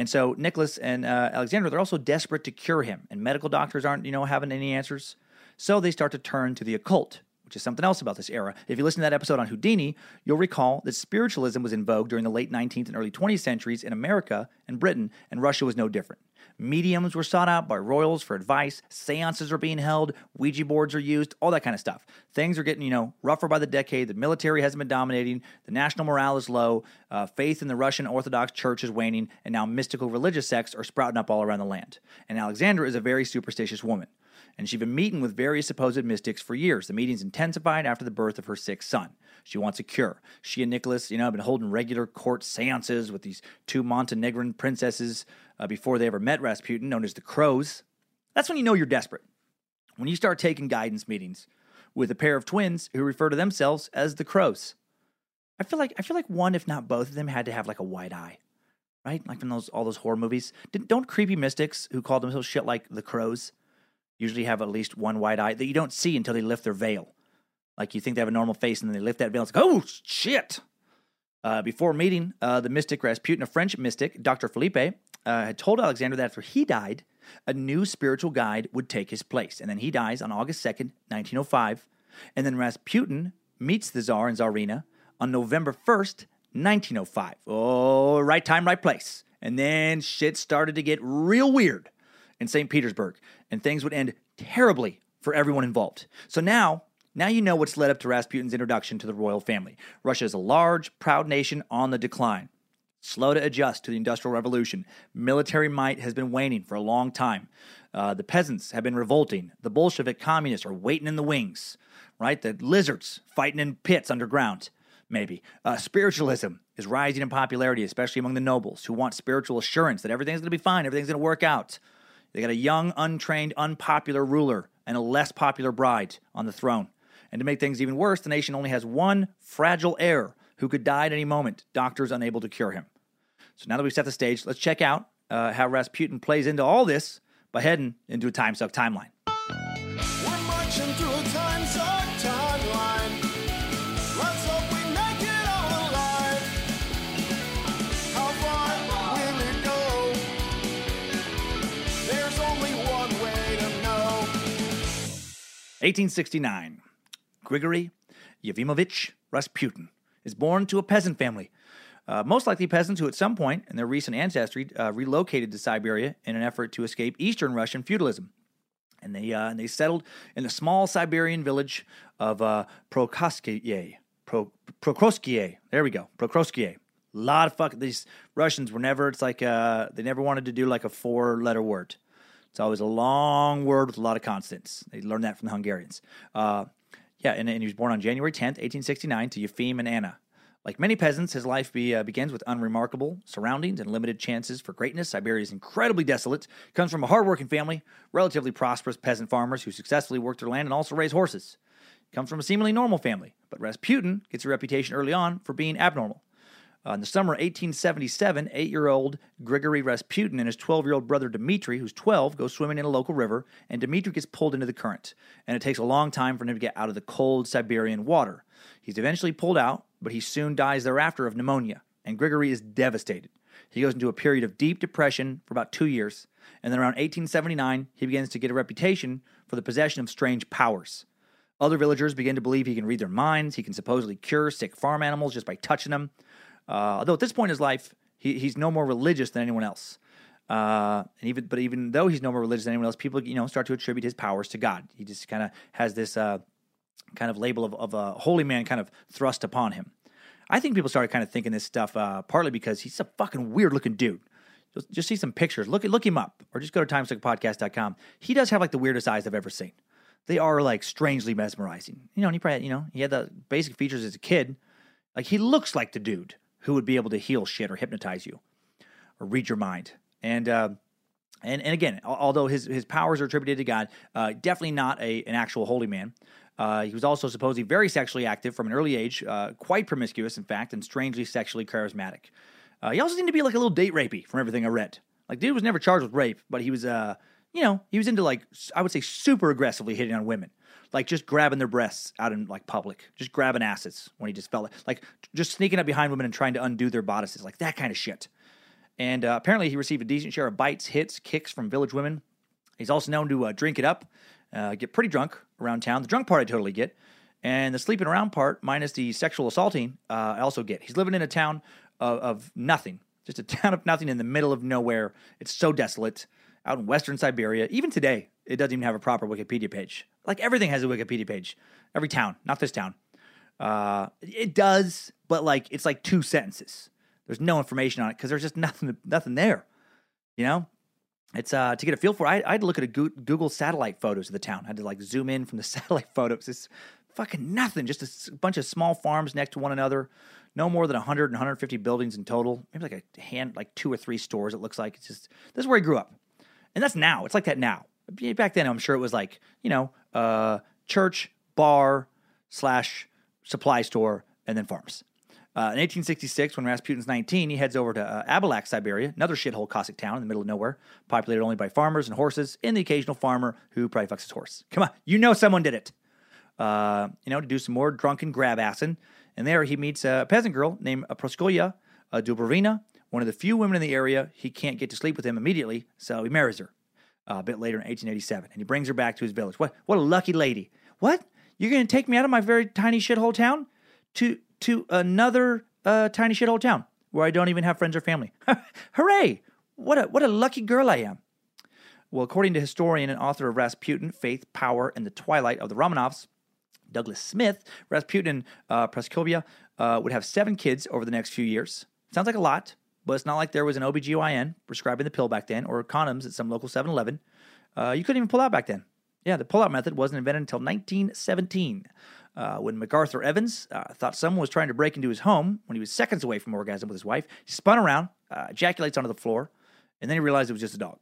And so Nicholas and uh, Alexandra, they're also desperate to cure him, and medical doctors aren't, you know, having any answers. So they start to turn to the occult, which is something else about this era. If you listen to that episode on Houdini, you'll recall that spiritualism was in vogue during the late 19th and early 20th centuries in America and Britain, and Russia was no different. Mediums were sought out by royals for advice, seances are being held, Ouija boards are used, all that kind of stuff. Things are getting, you know, rougher by the decade. The military hasn't been dominating, the national morale is low, uh, faith in the Russian Orthodox Church is waning, and now mystical religious sects are sprouting up all around the land. And Alexandra is a very superstitious woman and she'd been meeting with various supposed mystics for years. The meetings intensified after the birth of her sixth son. She wants a cure. She and Nicholas, you know, have been holding regular court seances with these two Montenegrin princesses uh, before they ever met Rasputin, known as the Crows. That's when you know you're desperate. When you start taking guidance meetings with a pair of twins who refer to themselves as the Crows. I feel like I feel like one, if not both of them, had to have like a white eye, right? Like from those all those horror movies. Didn't, don't creepy mystics who call themselves shit like the Crows usually have at least one white eye that you don't see until they lift their veil. Like you think they have a normal face, and then they lift that veil. And it's like, oh shit! Uh, before meeting uh, the mystic Rasputin, a French mystic, Dr. Philippe, uh, had told Alexander that after he died, a new spiritual guide would take his place. And then he dies on August 2nd, 1905. And then Rasputin meets the Tsar and Tsarina on November 1st, 1905. Oh, right time, right place. And then shit started to get real weird in St. Petersburg, and things would end terribly for everyone involved. So now, now you know what's led up to Rasputin's introduction to the royal family. Russia is a large, proud nation on the decline. Slow to adjust to the Industrial Revolution. Military might has been waning for a long time. Uh, the peasants have been revolting. The Bolshevik communists are waiting in the wings, right? The lizards fighting in pits underground, maybe. Uh, spiritualism is rising in popularity, especially among the nobles who want spiritual assurance that everything's going to be fine, everything's going to work out. They got a young, untrained, unpopular ruler and a less popular bride on the throne. And to make things even worse, the nation only has one fragile heir who could die at any moment, doctors unable to cure him. So now that we've set the stage, let's check out uh, how Rasputin plays into all this by heading into a time suck timeline. 1869. Grigory Yefimovich Rasputin is born to a peasant family. Uh, most likely peasants who, at some point in their recent ancestry, uh, relocated to Siberia in an effort to escape Eastern Russian feudalism. And they, uh, and they settled in the small Siberian village of uh, Prokoskie. Pro, Prokoskie. There we go. Prokoskie. A lot of fuck. These Russians were never, it's like, uh, they never wanted to do like a four letter word. It's always a long word with a lot of consonants. They learned that from the Hungarians. Uh, yeah, and, and he was born on January 10th, 1869, to Yefim and Anna. Like many peasants, his life be, uh, begins with unremarkable surroundings and limited chances for greatness. Siberia is incredibly desolate. Comes from a hardworking family, relatively prosperous peasant farmers who successfully work their land and also raise horses. Comes from a seemingly normal family, but Rasputin gets a reputation early on for being abnormal. Uh, in the summer of 1877, eight year old Grigory Rasputin and his 12 year old brother Dmitri, who's 12, go swimming in a local river, and Dmitri gets pulled into the current. And it takes a long time for him to get out of the cold Siberian water. He's eventually pulled out, but he soon dies thereafter of pneumonia, and Grigory is devastated. He goes into a period of deep depression for about two years, and then around 1879, he begins to get a reputation for the possession of strange powers. Other villagers begin to believe he can read their minds. He can supposedly cure sick farm animals just by touching them. Uh, although at this point in his life, he, he's no more religious than anyone else. Uh, and even but even though he's no more religious than anyone else, people you know start to attribute his powers to God. He just kind of has this uh, kind of label of, of a holy man kind of thrust upon him. I think people started kind of thinking this stuff uh, partly because he's a fucking weird looking dude. Just, just see some pictures. Look look him up, or just go to timesuckerpodcast.com. He does have like the weirdest eyes I've ever seen. They are like strangely mesmerizing. You know, and he probably you know he had the basic features as a kid. Like he looks like the dude who would be able to heal shit or hypnotize you or read your mind. And uh, and and again, although his his powers are attributed to God, uh, definitely not a an actual holy man. Uh, he was also supposedly very sexually active from an early age, uh, quite promiscuous, in fact, and strangely sexually charismatic. Uh, he also seemed to be like a little date rapey from everything I read. Like, dude was never charged with rape, but he was, uh, you know, he was into like I would say super aggressively hitting on women, like just grabbing their breasts out in like public, just grabbing asses when he just felt like just sneaking up behind women and trying to undo their bodices, like that kind of shit. And uh, apparently, he received a decent share of bites, hits, kicks from village women. He's also known to uh, drink it up, uh, get pretty drunk around town. The drunk part I totally get, and the sleeping around part, minus the sexual assaulting, uh, I also get. He's living in a town of, of nothing, just a town of nothing in the middle of nowhere. It's so desolate out in western Siberia. Even today, it doesn't even have a proper Wikipedia page. Like everything has a Wikipedia page. Every town, not this town. Uh, it does, but like it's like two sentences. There's no information on it because there's just nothing, nothing there. You know, it's uh to get a feel for. it, I, I to look at a Google satellite photos of the town. I had to like zoom in from the satellite photos. It's fucking nothing. Just a bunch of small farms next to one another. No more than 100 and 150 buildings in total. Maybe like a hand, like two or three stores. It looks like it's just this is where he grew up, and that's now. It's like that now. Back then, I'm sure it was like you know, uh, church, bar, slash supply store, and then farms. Uh, in 1866, when Rasputin's 19, he heads over to uh, Abalak, Siberia, another shithole Cossack town in the middle of nowhere, populated only by farmers and horses, and the occasional farmer who probably fucks his horse. Come on, you know someone did it. Uh, you know, to do some more drunken grab assing. And there he meets a peasant girl named Proskolia uh, Dubrovina, one of the few women in the area. He can't get to sleep with him immediately, so he marries her uh, a bit later in 1887, and he brings her back to his village. What what a lucky lady! What you're going to take me out of my very tiny shithole town to to another uh, tiny shithole town where I don't even have friends or family? Hooray! What a what a lucky girl I am. Well, according to historian and author of Rasputin, Faith, Power, and the Twilight of the Romanovs, Douglas Smith, Rasputin and uh, Praskovia uh, would have seven kids over the next few years. Sounds like a lot, but it's not like there was an OBGYN prescribing the pill back then or condoms at some local 7 Eleven. Uh, you couldn't even pull out back then. Yeah, the pull out method wasn't invented until 1917 uh, when MacArthur Evans uh, thought someone was trying to break into his home when he was seconds away from orgasm with his wife. He spun around, uh, ejaculates onto the floor, and then he realized it was just a dog.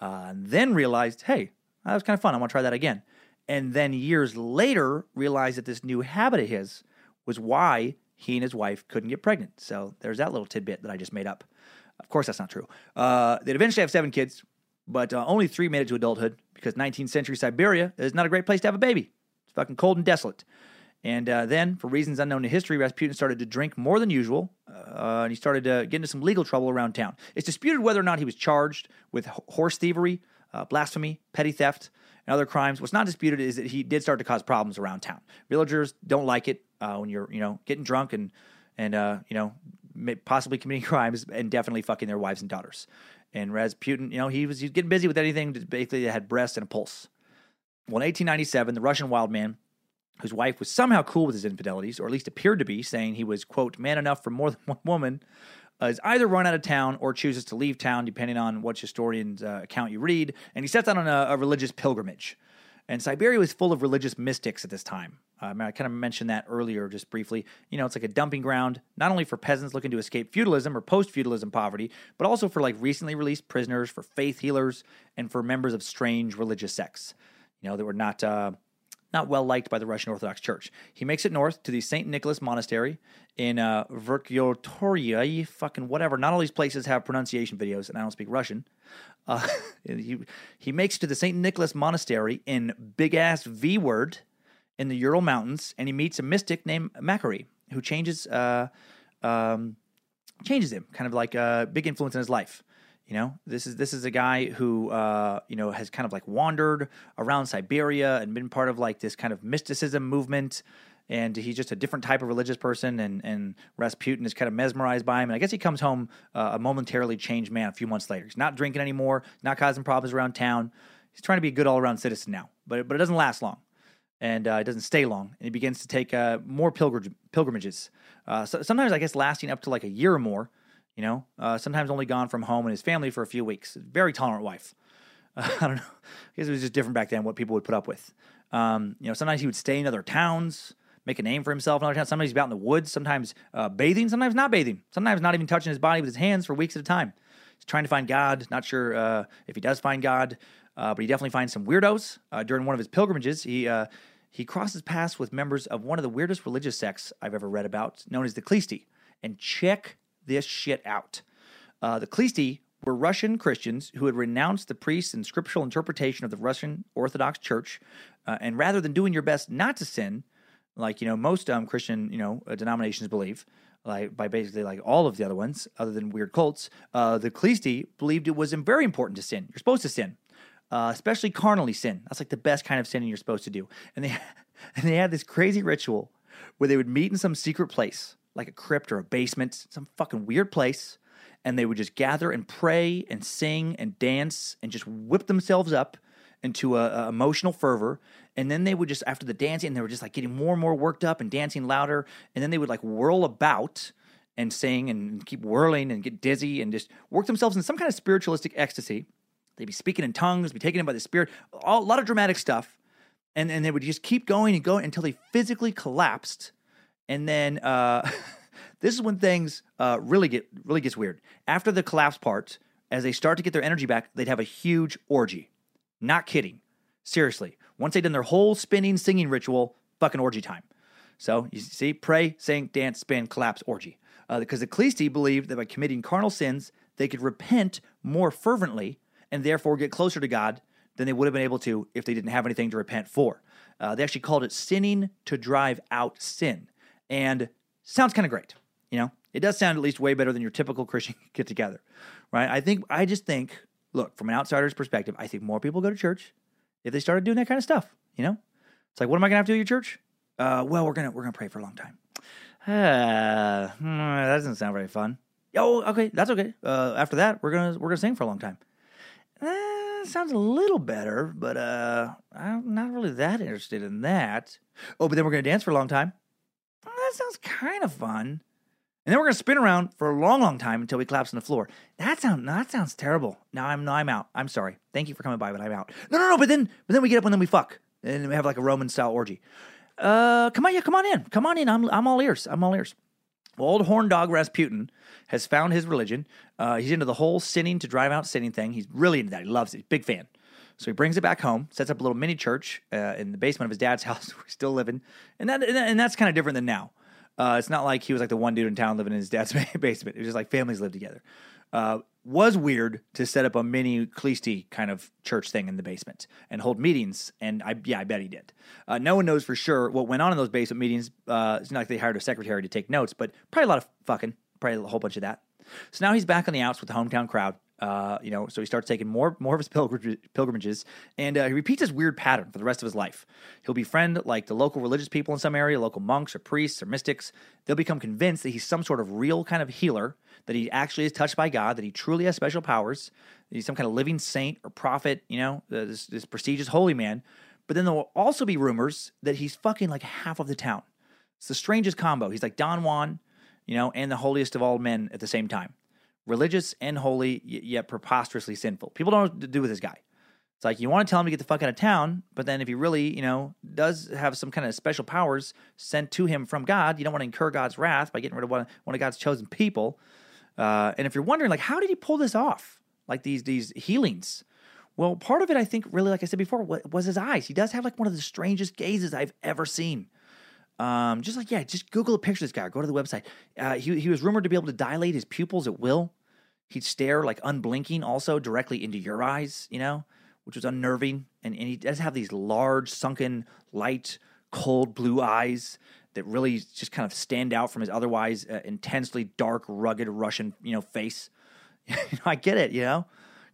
Uh, and then realized, hey, that was kind of fun. I want to try that again. And then years later, realized that this new habit of his was why he and his wife couldn't get pregnant. So there's that little tidbit that I just made up. Of course, that's not true. Uh, they'd eventually have seven kids, but uh, only three made it to adulthood because 19th century Siberia is not a great place to have a baby. It's fucking cold and desolate. And uh, then, for reasons unknown to history, Rasputin started to drink more than usual, uh, and he started to get into some legal trouble around town. It's disputed whether or not he was charged with horse thievery, uh, blasphemy, petty theft, and other crimes. What's not disputed is that he did start to cause problems around town. Villagers don't like it uh, when you're, you know, getting drunk and and uh, you know, possibly committing crimes and definitely fucking their wives and daughters. And Rasputin, you know, he was, he was getting busy with anything that basically had breasts and a pulse. Well, in 1897, the Russian wild man, whose wife was somehow cool with his infidelities, or at least appeared to be, saying he was, quote, man enough for more than one woman, uh, is either run out of town or chooses to leave town, depending on which historian's uh, account you read. And he sets out on a, a religious pilgrimage. And Siberia was full of religious mystics at this time. I, I kind of mentioned that earlier, just briefly. You know, it's like a dumping ground, not only for peasants looking to escape feudalism or post feudalism poverty, but also for like recently released prisoners, for faith healers, and for members of strange religious sects. You know, that were not uh, not well liked by the Russian Orthodox Church. He makes it north to the St. Nicholas Monastery in uh, fucking whatever. Not all these places have pronunciation videos, and I don't speak Russian. Uh, he, he makes it to the St. Nicholas Monastery in big ass V word in the Ural Mountains, and he meets a mystic named Makary, who changes uh, um, changes him, kind of like a big influence in his life. You know, this is this is a guy who uh, you know has kind of like wandered around Siberia and been part of like this kind of mysticism movement. And he's just a different type of religious person, and, and Rasputin is kind of mesmerized by him. And I guess he comes home uh, a momentarily changed man a few months later. He's not drinking anymore, not causing problems around town. He's trying to be a good all around citizen now, but but it doesn't last long and uh, it doesn't stay long. And he begins to take uh, more pilgr- pilgrimages. Uh, so, sometimes, I guess, lasting up to like a year or more. You know, uh, sometimes only gone from home and his family for a few weeks. Very tolerant wife. I don't know. I guess it was just different back then what people would put up with. Um, you know, sometimes he would stay in other towns, make a name for himself in other towns. Sometimes he's out in the woods. Sometimes uh, bathing. Sometimes not bathing. Sometimes not even touching his body with his hands for weeks at a time. He's trying to find God. Not sure uh, if he does find God, uh, but he definitely finds some weirdos. Uh, during one of his pilgrimages, he uh, he crosses paths with members of one of the weirdest religious sects I've ever read about, known as the Khlysty. And check this shit out. Uh, the Khlysty were Russian Christians who had renounced the priests and scriptural interpretation of the Russian Orthodox Church, uh, and rather than doing your best not to sin, like you know most um, Christian you know uh, denominations believe, like by basically like all of the other ones, other than weird cults, uh, the Khlysty believed it was very important to sin. You're supposed to sin, uh, especially carnally sin. That's like the best kind of sinning you're supposed to do. And they and they had this crazy ritual where they would meet in some secret place, like a crypt or a basement, some fucking weird place, and they would just gather and pray and sing and dance and just whip themselves up into a, a emotional fervor. And then they would just after the dancing, they were just like getting more and more worked up and dancing louder. And then they would like whirl about and sing and keep whirling and get dizzy and just work themselves in some kind of spiritualistic ecstasy. They'd be speaking in tongues, be taken in by the spirit, all, a lot of dramatic stuff. And, and they would just keep going and going until they physically collapsed. And then uh, this is when things uh, really get really gets weird. After the collapse parts, as they start to get their energy back, they'd have a huge orgy. Not kidding. Seriously. Once they'd done their whole spinning, singing ritual, fucking orgy time. So you see, pray, sing, dance, spin, collapse, orgy. Uh, because the Khlysty believed that by committing carnal sins, they could repent more fervently and therefore get closer to God than they would have been able to if they didn't have anything to repent for. Uh, they actually called it sinning to drive out sin. And sounds kind of great. You know, it does sound at least way better than your typical Christian get together, right? I think, I just think, look, from an outsider's perspective, I think more people go to church if they started doing that kind of stuff. You know, it's like, what am I gonna have to do at your church? Uh, well, we're gonna we're gonna pray for a long time. Uh, hmm, that doesn't sound very fun. Oh, okay, that's okay. Uh, after that, we're gonna we're gonna sing for a long time. Eh, sounds a little better, but uh, I'm not really that interested in that. Oh, but then we're gonna dance for a long time. That sounds kind of fun. And then we're gonna spin around for a long, long time until we collapse on the floor. That sounds that sounds terrible. No, I'm no, I'm out. I'm sorry. Thank you for coming by, but I'm out. No, no, no. But then, but then we get up and then we fuck, and we have like a Roman style orgy. Uh, come on, yeah, come on in, come on in. I'm I'm all ears. I'm all ears. Old horn dog Rasputin has found his religion. Uh, he's into the whole sinning to drive out sinning thing. He's really into that. He loves it. Big fan. So he brings it back home, sets up a little mini church uh, in the basement of his dad's house where he's still living. And, that- and that's kind of different than now. Uh, it's not like he was like the one dude in town living in his dad's basement. It was just like families lived together. Uh, was weird to set up a mini Khlysty kind of church thing in the basement and hold meetings. And I, yeah, I bet he did. Uh, no one knows for sure what went on in those basement meetings. Uh, it's not like they hired a secretary to take notes, but probably a lot of fucking, probably a whole bunch of that. So now he's back on the outs with the hometown crowd. Uh, you know, so he starts taking more more of his pilgrimages, and uh, he repeats his weird pattern for the rest of his life. He'll befriend like the local religious people in some area, local monks or priests or mystics. They'll become convinced that he's some sort of real kind of healer, that he actually is touched by God, that he truly has special powers, that he's some kind of living saint or prophet. You know, uh, this, this prestigious holy man. But then there will also be rumors that he's fucking like half of the town. It's the strangest combo. He's like Don Juan, you know, and the holiest of all men at the same time. Religious and holy, yet preposterously sinful. People don't know what to do with this guy. It's like you want to tell him to get the fuck out of town, but then if he really, you know, does have some kind of special powers sent to him from God. You don't want to incur God's wrath by getting rid of one, one of God's chosen people. Uh, and if you're wondering, like, how did he pull this off? Like these these healings. Well, part of it, I think, really, like I said before, was his eyes. He does have like one of the strangest gazes I've ever seen. Um, just like yeah, just Google a picture of this guy. Go to the website. Uh, he he was rumored to be able to dilate his pupils at will. He'd stare like unblinking, also directly into your eyes. You know, which was unnerving. And and he does have these large, sunken, light, cold blue eyes that really just kind of stand out from his otherwise uh, intensely dark, rugged Russian you know face. you know, I get it. You know.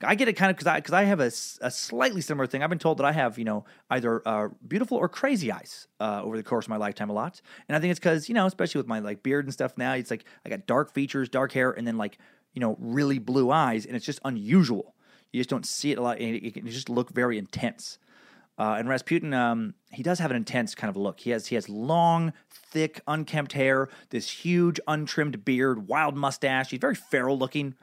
I get it kind of because I because I have a, a slightly similar thing. I've been told that I have you know either uh, beautiful or crazy eyes uh, over the course of my lifetime a lot, and I think it's because you know especially with my like beard and stuff now, it's like I got dark features, dark hair, and then like you know really blue eyes, and it's just unusual. You just don't see it a lot, and it, it can just look very intense. Uh, and Rasputin, um, he does have an intense kind of look. He has he has long, thick, unkempt hair, this huge, untrimmed beard, wild mustache. He's very feral looking.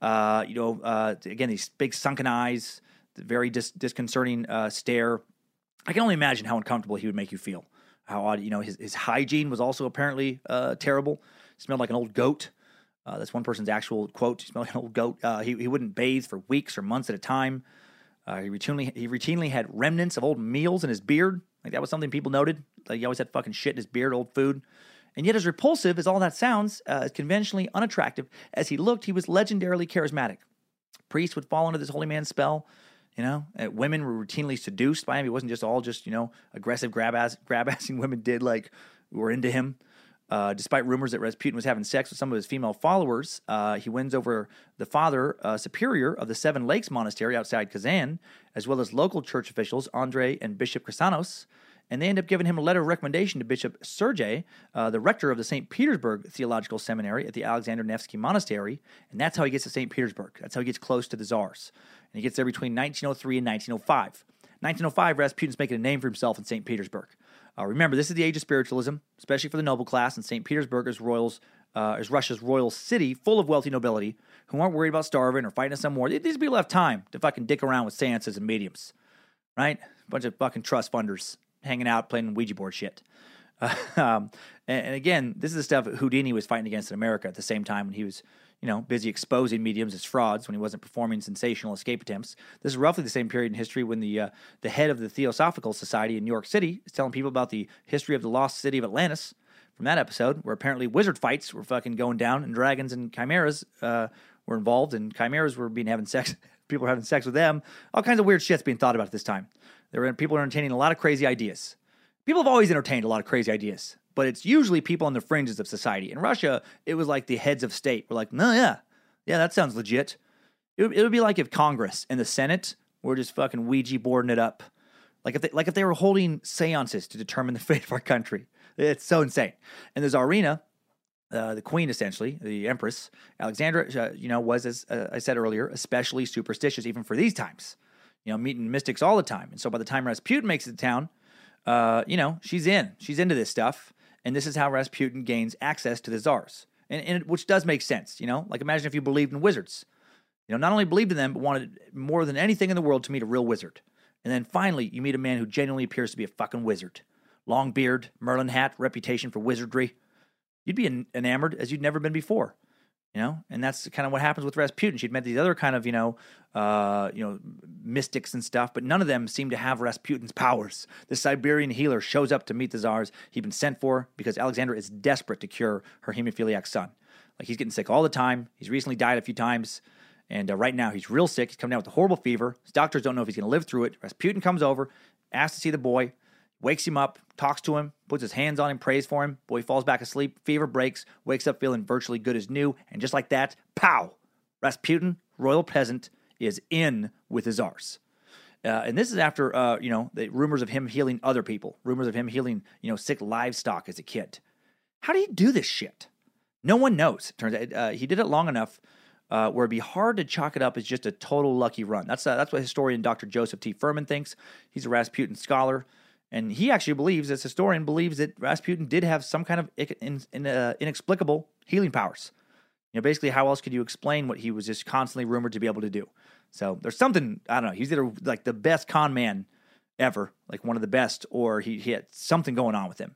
Uh, you know, uh, again, these big sunken eyes, the very dis- disconcerting uh, stare. I can only imagine how uncomfortable he would make you feel. How odd, you know, his, his hygiene was also apparently uh, terrible. smelled like an old goat. Uh, that's one person's actual quote. He smelled like an old goat. Uh, he, he wouldn't bathe for weeks or months at a time. Uh, he routinely he routinely had remnants of old meals in his beard. Like that was something people noted. Like he always had fucking shit in his beard, old food. And yet, as repulsive as all that sounds, uh, as conventionally unattractive as he looked, he was legendarily charismatic. Priests would fall under this holy man's spell. You know, uh, women were routinely seduced by him. He wasn't just all just you know aggressive grab ass grab assing women did like were into him. Uh, despite rumors that Rasputin was having sex with some of his female followers, uh, he wins over the father uh, superior of the Seven Lakes Monastery outside Kazan, as well as local church officials Andre and Bishop Chrysanos. And they end up giving him a letter of recommendation to Bishop Sergei, uh, the rector of the St. Petersburg Theological Seminary at the Alexander Nevsky Monastery. And that's how he gets to St. Petersburg. That's how he gets close to the czars. And he gets there between 1903 and 1905. 1905, Rasputin's making a name for himself in St. Petersburg. Uh, remember, this is the age of spiritualism, especially for the noble class, and St. Petersburg is, royals, uh, is Russia's royal city full of wealthy nobility who aren't worried about starving or fighting some war. These people have time to fucking dick around with seances and mediums, right? Bunch of fucking trust funders hanging out playing Ouija board shit. um, and, and again, this is the stuff Houdini was fighting against in America at the same time when he was, you know, busy exposing mediums as frauds when he wasn't performing sensational escape attempts. This is roughly the same period in history when the uh, the head of the Theosophical Society in New York City is telling people about the history of the lost city of Atlantis from that episode, where apparently wizard fights were fucking going down and dragons and chimeras uh, were involved, and chimeras were being having sex. People were having sex with them. All kinds of weird shit's being thought about at this time. There were people are entertaining a lot of crazy ideas. People have always entertained a lot of crazy ideas, but it's usually people on the fringes of society. In Russia, it was like the heads of state were like, no, yeah, yeah, that sounds legit. It would, it would be like if Congress and the Senate were just fucking Ouija boarding it up. Like if they, like if they were holding seances to determine the fate of our country. It's so insane. And the Tsarina, uh, the queen essentially, the empress, Alexandra, uh, you know, was, as uh, I said earlier, especially superstitious even for these times. You know, meeting mystics all the time. And so by the time Rasputin makes it to town, uh, you know, she's in. She's into this stuff. And this is how Rasputin gains access to the czars. And, and it, which does make sense, you know? Like imagine if you believed in wizards. You know, not only believed in them, but wanted more than anything in the world to meet a real wizard. And then finally, you meet a man who genuinely appears to be a fucking wizard. Long beard, Merlin hat, reputation for wizardry. You'd be en- enamored as you'd never been before. You know, and that's kind of what happens with Rasputin. She'd met these other kind of, you know, uh, you know, mystics and stuff, but none of them seem to have Rasputin's powers. The Siberian healer shows up to meet the czars he'd been sent for because Alexandra is desperate to cure her hemophiliac son. Like he's getting sick all the time. He's recently died a few times. And uh, right now, he's real sick. He's coming down with a horrible fever. His doctors don't know if he's going to live through it. Rasputin comes over, asks to see the boy, wakes him up, talks to him, puts his hands on him, prays for him. Boy falls back asleep. Fever breaks, wakes up feeling virtually good as new. And just like that, pow! Rasputin, royal peasant, is in with the czars. Uh, and this is after, uh, you know, the rumors of him healing other people, rumors of him healing, you know, sick livestock as a kid. How do you do this shit? No one knows. It turns out uh, he did it long enough uh, where it'd be hard to chalk it up as just a total lucky run. That's uh, that's what historian Dr. Joseph T. Fuhrmann thinks. He's a Rasputin scholar, and he actually believes, this historian believes that Rasputin did have some kind of in, in, uh, inexplicable healing powers. You know, basically, how else could you explain what he was just constantly rumored to be able to do? So there's something I don't know. He's either like the best con man ever, like one of the best, or he, he had something going on with him.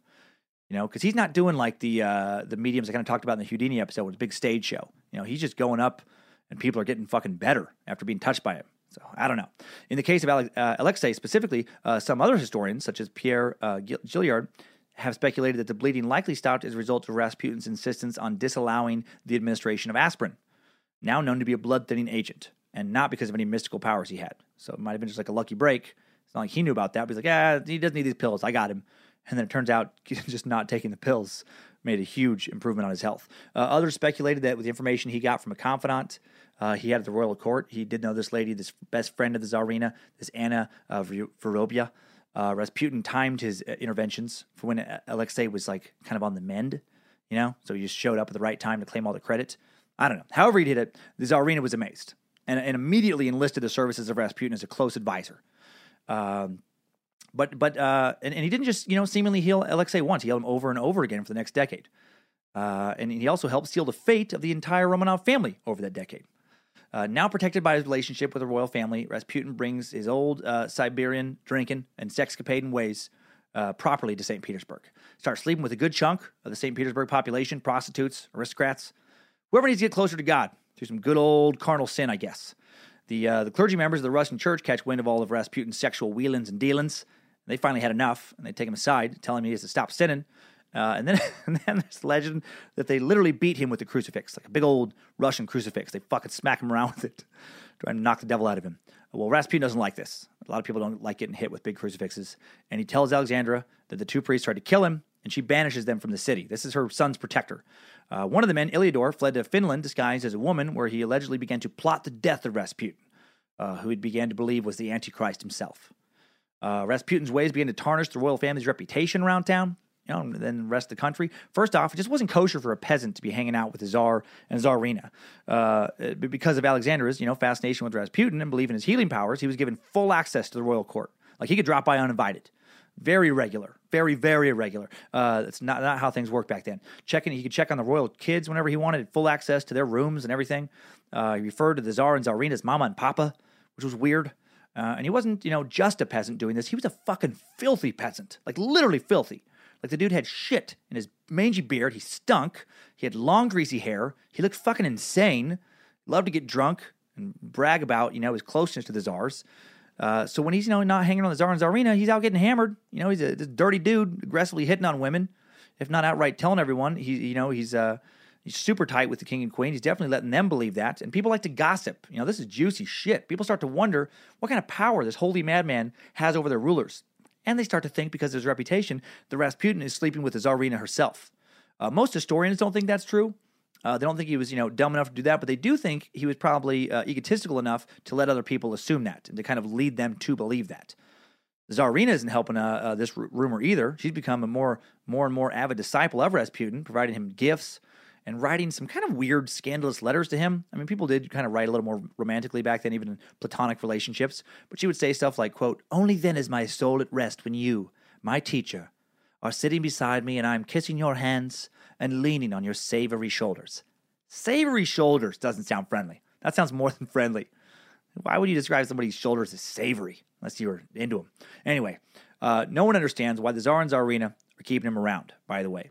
You know, because he's not doing like the uh, the mediums I kind of talked about in the Houdini episode, with a big stage show. You know, he's just going up, and people are getting fucking better after being touched by him. So I don't know. In the case of Ale- uh, Alexei specifically, uh, some other historians, such as Pierre uh, Gilliard, have speculated that the bleeding likely stopped as a result of Rasputin's insistence on disallowing the administration of aspirin, now known to be a blood thinning agent, and not because of any mystical powers he had. So it might have been just like a lucky break. It's not like he knew about that, but he's like, yeah, he doesn't need these pills. I got him. And then it turns out just not taking the pills made a huge improvement on his health. Uh, others speculated that with the information he got from a confidant uh, he had at the royal court, he did know this lady, this best friend of the Tsarina, this Anna uh. Uh, Rasputin timed his uh, interventions for when uh, Alexei was like kind of on the mend, you know? So he just showed up at the right time to claim all the credit. I don't know. However, he did it, the Tsarina was amazed and, and immediately enlisted the services of Rasputin as a close advisor. Um, but but uh, and, and he didn't just you know seemingly heal Alexei once. He healed him over and over again for the next decade. Uh, and he also helped seal the fate of the entire Romanov family over that decade. Uh, now protected by his relationship with the royal family, Rasputin brings his old uh, Siberian drinking and sexcapading ways uh, properly to St. Petersburg. Starts sleeping with a good chunk of the St. Petersburg population, prostitutes, aristocrats, whoever needs to get closer to God through some good old carnal sin, I guess. The, uh, the clergy members of the Russian church catch wind of all of Rasputin's sexual wheelings and dealings. They finally had enough, and they take him aside, telling him he has to stop sinning. Uh, and then, and then there's legend that they literally beat him with a crucifix, like a big old Russian crucifix. They fucking smack him around with it, trying to knock the devil out of him. Well, Rasputin doesn't like this. A lot of people don't like getting hit with big crucifixes. And he tells Alexandra that the two priests tried to kill him, and she banishes them from the city. This is her son's protector. Uh, one of the men, Iliodor, fled to Finland disguised as a woman, where he allegedly began to plot the death of Rasputin, uh, who he began to believe was the Antichrist himself. Uh, Rasputin's ways began to tarnish the royal family's reputation around town, you know, then the rest of the country. First off, it just wasn't kosher for a peasant to be hanging out with the czar and czarina. Uh, because of Alexander's, you know, fascination with Rasputin and believing his healing powers, he was given full access to the royal court. Like he could drop by uninvited. Very regular, very very irregular. Uh, that's not not how things worked back then. Checking, he could check on the royal kids whenever he wanted, full access to their rooms and everything. Uh, he referred to the czar and czarina as Mama and Papa, which was weird. Uh, and he wasn't, you know, just a peasant doing this. He was a fucking filthy peasant, like literally filthy. Like the dude had shit in his mangy beard. He stunk. He had long, greasy hair. He looked fucking insane. Loved to get drunk and brag about, you know, his closeness to the czars. Uh, so when he's, you know, not hanging on the czar and czarina, he's out getting hammered. You know, he's a dirty dude, aggressively hitting on women, if not outright telling everyone. He, you know, he's uh, he's super tight with the king and queen. He's definitely letting them believe that. And people like to gossip. You know, this is juicy shit. People start to wonder what kind of power this holy madman has over their rulers. And they start to think, because of his reputation, that Rasputin is sleeping with the Tsarina herself. Uh, most historians don't think that's true. Uh, they don't think he was, you know, dumb enough to do that, but they do think he was probably uh, egotistical enough to let other people assume that and to kind of lead them to believe that. Tsarina isn't helping uh, uh, this r- rumor either. She's become a more, more and more avid disciple of Rasputin, providing him gifts and writing some kind of weird, scandalous letters to him. I mean, people did kind of write a little more romantically back then, even in platonic relationships. But she would say stuff like, "quote Only then is my soul at rest when you, my teacher, are sitting beside me, and I am kissing your hands and leaning on your savory shoulders." Savory shoulders doesn't sound friendly. That sounds more than friendly. Why would you describe somebody's shoulders as savory unless you were into them? Anyway, uh, no one understands why the Tsar and Tsarina are keeping him around. By the way,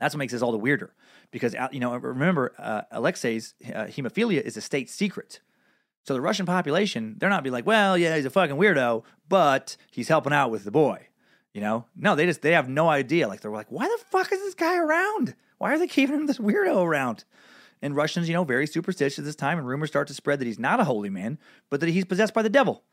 that's what makes this all the weirder because uh, you know remember uh, Alexei's uh, hemophilia is a state secret. So the Russian population, they're not be like, well, yeah, he's a fucking weirdo, but he's helping out with the boy. You know? No, they just they have no idea. Like they're like, why the fuck is this guy around? Why are they keeping him this weirdo around? And Russians, you know, very superstitious at this time, and rumors start to spread that he's not a holy man, but that he's possessed by the devil.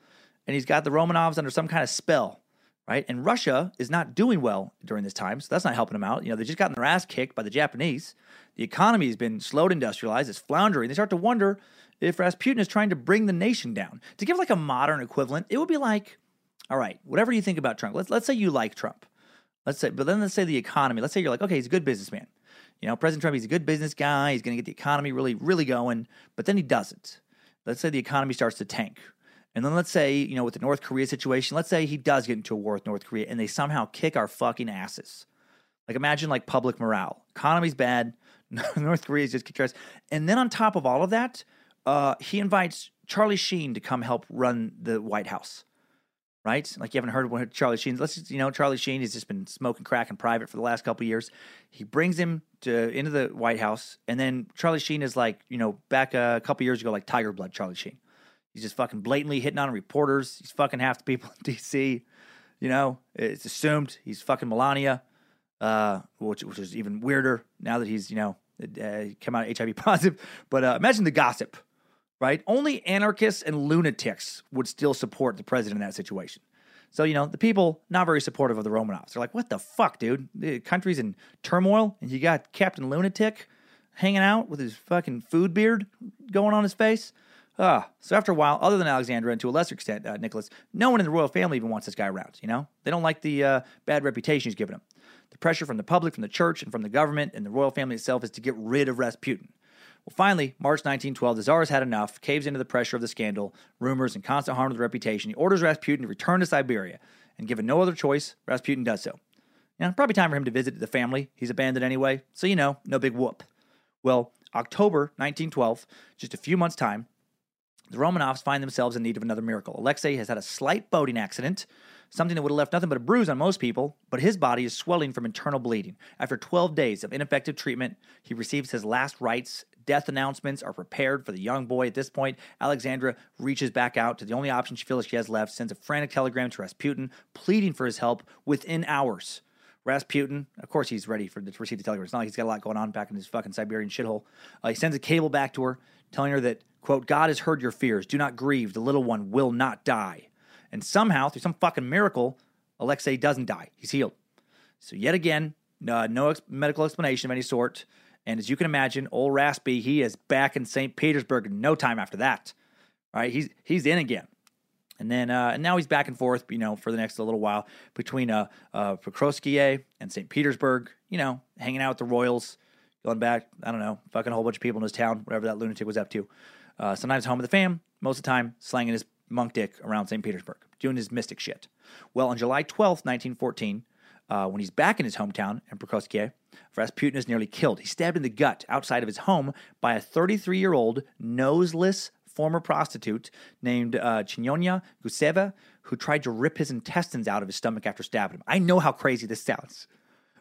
And he's got the Romanovs under some kind of spell, right? And Russia is not doing well during this time, so that's not helping them out. You know, they just gotten their ass kicked by the Japanese. The economy has been slow to industrialize, it's floundering. They start to wonder if Rasputin is trying to bring the nation down. To give like a modern equivalent, it would be like, all right, whatever you think about Trump, let's, let's say you like Trump. Let's say, but then let's say the economy. Let's say you're like, okay, he's a good businessman. You know, President Trump, he's a good business guy. He's going to get the economy really, really going. But then he doesn't. Let's say the economy starts to tank. And then let's say, you know, with the North Korea situation, let's say he does get into a war with North Korea and they somehow kick our fucking asses. Like imagine like public morale. Economy's bad. North Korea's just kicked ass. And then on top of all of that, uh, he invites Charlie Sheen to come help run the White House. right? Like you haven't heard what Charlie Sheen. Let's just, you know, Charlie Sheen has just been smoking crack in private for the last couple of years. He brings him to into the White House, and then Charlie Sheen is like, you know, back a couple years ago, like Tiger Blood Charlie Sheen. He's just fucking blatantly hitting on reporters. He's fucking half the people in D.C. You know, it's assumed he's fucking Melania, uh, which which is even weirder now that he's you know uh, come out HIV positive. But uh, imagine the gossip, right? Only anarchists and lunatics would still support the president in that situation. So you know the people not very supportive of the Romanovs. They're like, "What the fuck, dude? The country's in turmoil, and you got Captain Lunatic hanging out with his fucking food beard going on his face." Ah, so after a while, other than Alexandra and to a lesser extent uh, Nicholas, no one in the royal family even wants this guy around. You know, they don't like the uh, bad reputation he's given them. The pressure from the public, from the church, and from the government and the royal family itself is to get rid of Rasputin. Well, finally, March 1912, the Tsar has had enough, caves into the pressure of the scandal, rumors, and constant harm to the reputation. He orders Rasputin to return to Siberia, and given no other choice, Rasputin does so. Know, probably time for him to visit the family he's abandoned anyway, so you know, no big whoop. Well, October 1912, just a few months' time, the Romanovs find themselves in need of another miracle. Alexei has had a slight boating accident, something that would have left nothing but a bruise on most people, but his body is swelling from internal bleeding. After 12 days of ineffective treatment, he receives his last rites. Death announcements are prepared for the young boy. At this point, Alexandra reaches back out to the only option she feels she has left, sends a frantic telegram to Rasputin, pleading for his help within hours. Rasputin, of course, he's ready for to receive the telegram. It's not like he's got a lot going on back in his fucking Siberian shithole. Uh, he sends a cable back to her, telling her that, quote, God has heard your fears. Do not grieve. The little one will not die. And somehow, through some fucking miracle, Alexei doesn't die. He's healed. So, yet again, uh, no ex- medical explanation of any sort. And as you can imagine, old Raspy, he is back in St. Petersburg in no time after that. All right, he's he's in again. And then uh, and now he's back and forth, you know, for the next little while between uh, uh, and St. Petersburg, you know, hanging out with the Royals, going back, I don't know, fucking a whole bunch of people in his town, whatever that lunatic was up to. Uh, sometimes home with the fam, most of the time slanging his monk dick around St. Petersburg, doing his mystic shit. Well, on July 12th, 1914, uh, when he's back in his hometown in Pokrovskoye, Rasputin is nearly killed. He's stabbed in the gut outside of his home by a 33 year old noseless former prostitute named uh, Chinyonya Guseva, who tried to rip his intestines out of his stomach after stabbing him. I know how crazy this sounds,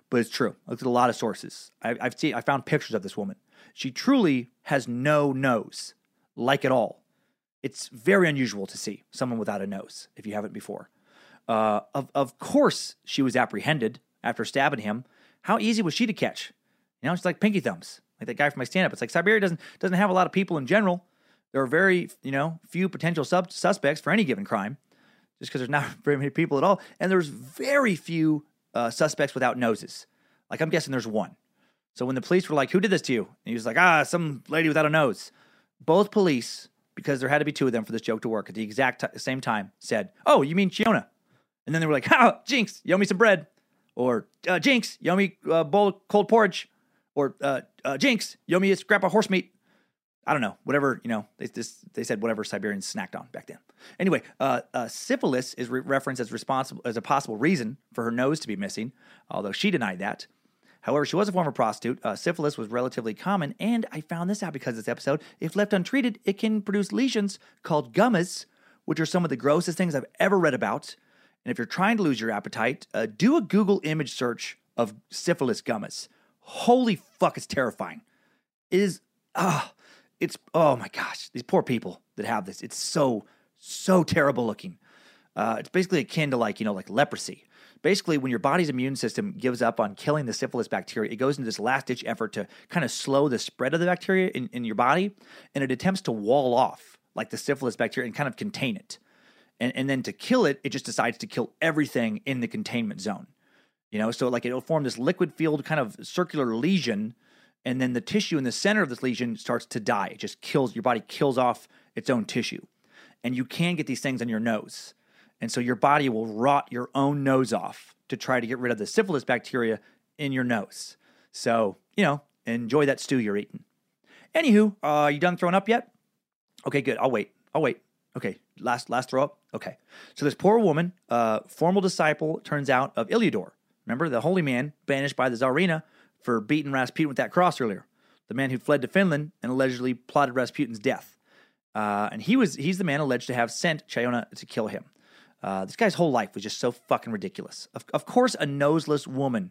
but it's true. I looked at a lot of sources. I, I've seen, I found pictures of this woman. She truly has no nose, like at all. It's very unusual to see someone without a nose if you haven't before. Uh, of, of course, she was apprehended after stabbing him. How easy was she to catch? You know, she's like pinky thumbs, like that guy from my stand up. It's like Siberia doesn't doesn't have a lot of people in general. There are very you know few potential sub- suspects for any given crime, just because there's not very many people at all, and there's very few uh, suspects without noses. Like I'm guessing there's one. So when the police were like, "Who did this to you?" and he was like, "Ah, some lady without a nose." Both police, because there had to be two of them for this joke to work at the exact t- same time, said, "Oh, you mean Chiona?" And then they were like, "Ha, Jinx, you owe me some bread," or uh, "Jinx, you owe me a bowl of cold porridge," or uh, uh, "Jinx, you owe me a scrap of horse meat." I don't know, whatever you know. They just they said whatever Siberians snacked on back then. Anyway, uh, uh, syphilis is re- referenced as responsible as a possible reason for her nose to be missing, although she denied that. However, she was a former prostitute. Uh, syphilis was relatively common, and I found this out because of this episode. If left untreated, it can produce lesions called gummas, which are some of the grossest things I've ever read about. And if you're trying to lose your appetite, uh, do a Google image search of syphilis gummas. Holy fuck, it's terrifying. It is, ah, it's, oh my gosh, these poor people that have this. It's so, so terrible looking. Uh, it's basically akin to like, you know, like leprosy. Basically, when your body's immune system gives up on killing the syphilis bacteria, it goes into this last ditch effort to kind of slow the spread of the bacteria in, in your body, and it attempts to wall off like the syphilis bacteria and kind of contain it. And, and then to kill it, it just decides to kill everything in the containment zone. You know, so like it'll form this liquid filled kind of circular lesion, and then the tissue in the center of this lesion starts to die. It just kills your body, kills off its own tissue. And you can get these things on your nose. And so your body will rot your own nose off to try to get rid of the syphilis bacteria in your nose. So, you know, enjoy that stew you're eating. Anywho, uh, you done throwing up yet? Okay, good. I'll wait. I'll wait. Okay, last last throw up. Okay, so this poor woman, uh, formal disciple, turns out of Iliodor. Remember the holy man banished by the Tsarina for beating Rasputin with that cross earlier. The man who fled to Finland and allegedly plotted Rasputin's death. Uh, and he was he's the man alleged to have sent Chayona to kill him. Uh, this guy's whole life was just so fucking ridiculous. Of, of course, a noseless woman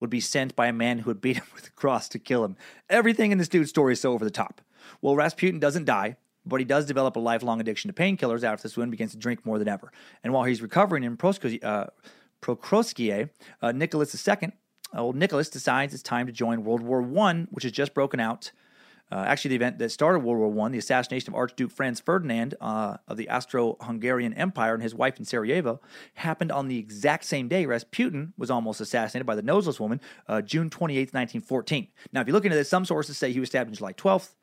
would be sent by a man who would beat him with a cross to kill him. Everything in this dude's story is so over the top. Well, Rasputin doesn't die, but he does develop a lifelong addiction to painkillers after this woman begins to drink more than ever. And while he's recovering in Proskos- uh, uh, Nicholas II, old Nicholas decides it's time to join World War I, which has just broken out. Uh, actually, the event that started World War I, the assassination of Archduke Franz Ferdinand uh, of the Austro-Hungarian Empire and his wife in Sarajevo, happened on the exact same day Rasputin was almost assassinated by the noseless woman, uh, June 28, 1914. Now, if you look into this, some sources say he was stabbed on July 12th,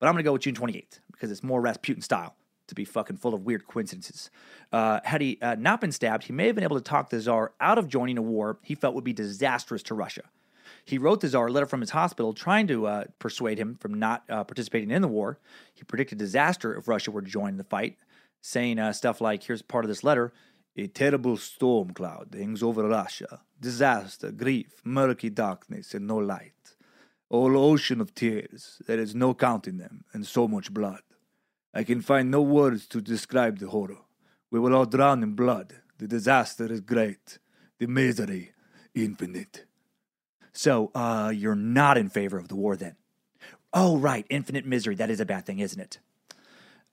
but I'm going to go with June 28th because it's more Rasputin style to be fucking full of weird coincidences. Uh, had he uh, not been stabbed, he may have been able to talk the Tsar out of joining a war he felt would be disastrous to Russia. He wrote the Tsar a letter from his hospital trying to uh, persuade him from not uh, participating in the war. He predicted disaster if Russia were to join the fight, saying uh, stuff like, here's part of this letter A terrible storm cloud hangs over Russia. Disaster, grief, murky darkness, and no light. All ocean of tears, there is no counting them, and so much blood. I can find no words to describe the horror. We will all drown in blood. The disaster is great, the misery infinite. So, uh, you're not in favor of the war then? Oh, right, infinite misery. That is a bad thing, isn't it?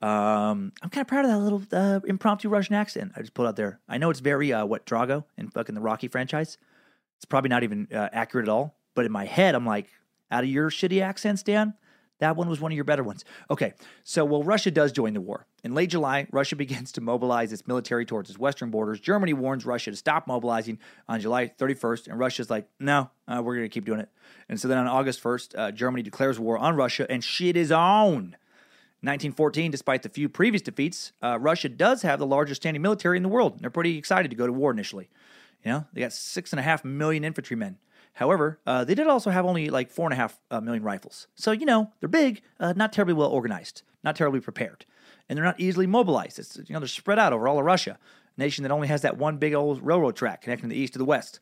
Um, I'm kind of proud of that little uh, impromptu Russian accent I just pulled out there. I know it's very uh, what Drago in fucking the Rocky franchise. It's probably not even uh, accurate at all, but in my head, I'm like, out of your shitty accents, Dan, that one was one of your better ones. Okay, so well, Russia does join the war. In late July, Russia begins to mobilize its military towards its western borders. Germany warns Russia to stop mobilizing on July 31st, and Russia's like, no, uh, we're going to keep doing it. And so then on August 1st, uh, Germany declares war on Russia, and shit is on. 1914, despite the few previous defeats, uh, Russia does have the largest standing military in the world. They're pretty excited to go to war initially. You know, they got six and a half million infantrymen. However, uh, they did also have only like four and a half uh, million rifles. So, you know, they're big, uh, not terribly well organized, not terribly prepared. And they're not easily mobilized. It's, you know, they're spread out over all of Russia, a nation that only has that one big old railroad track connecting the east to the west.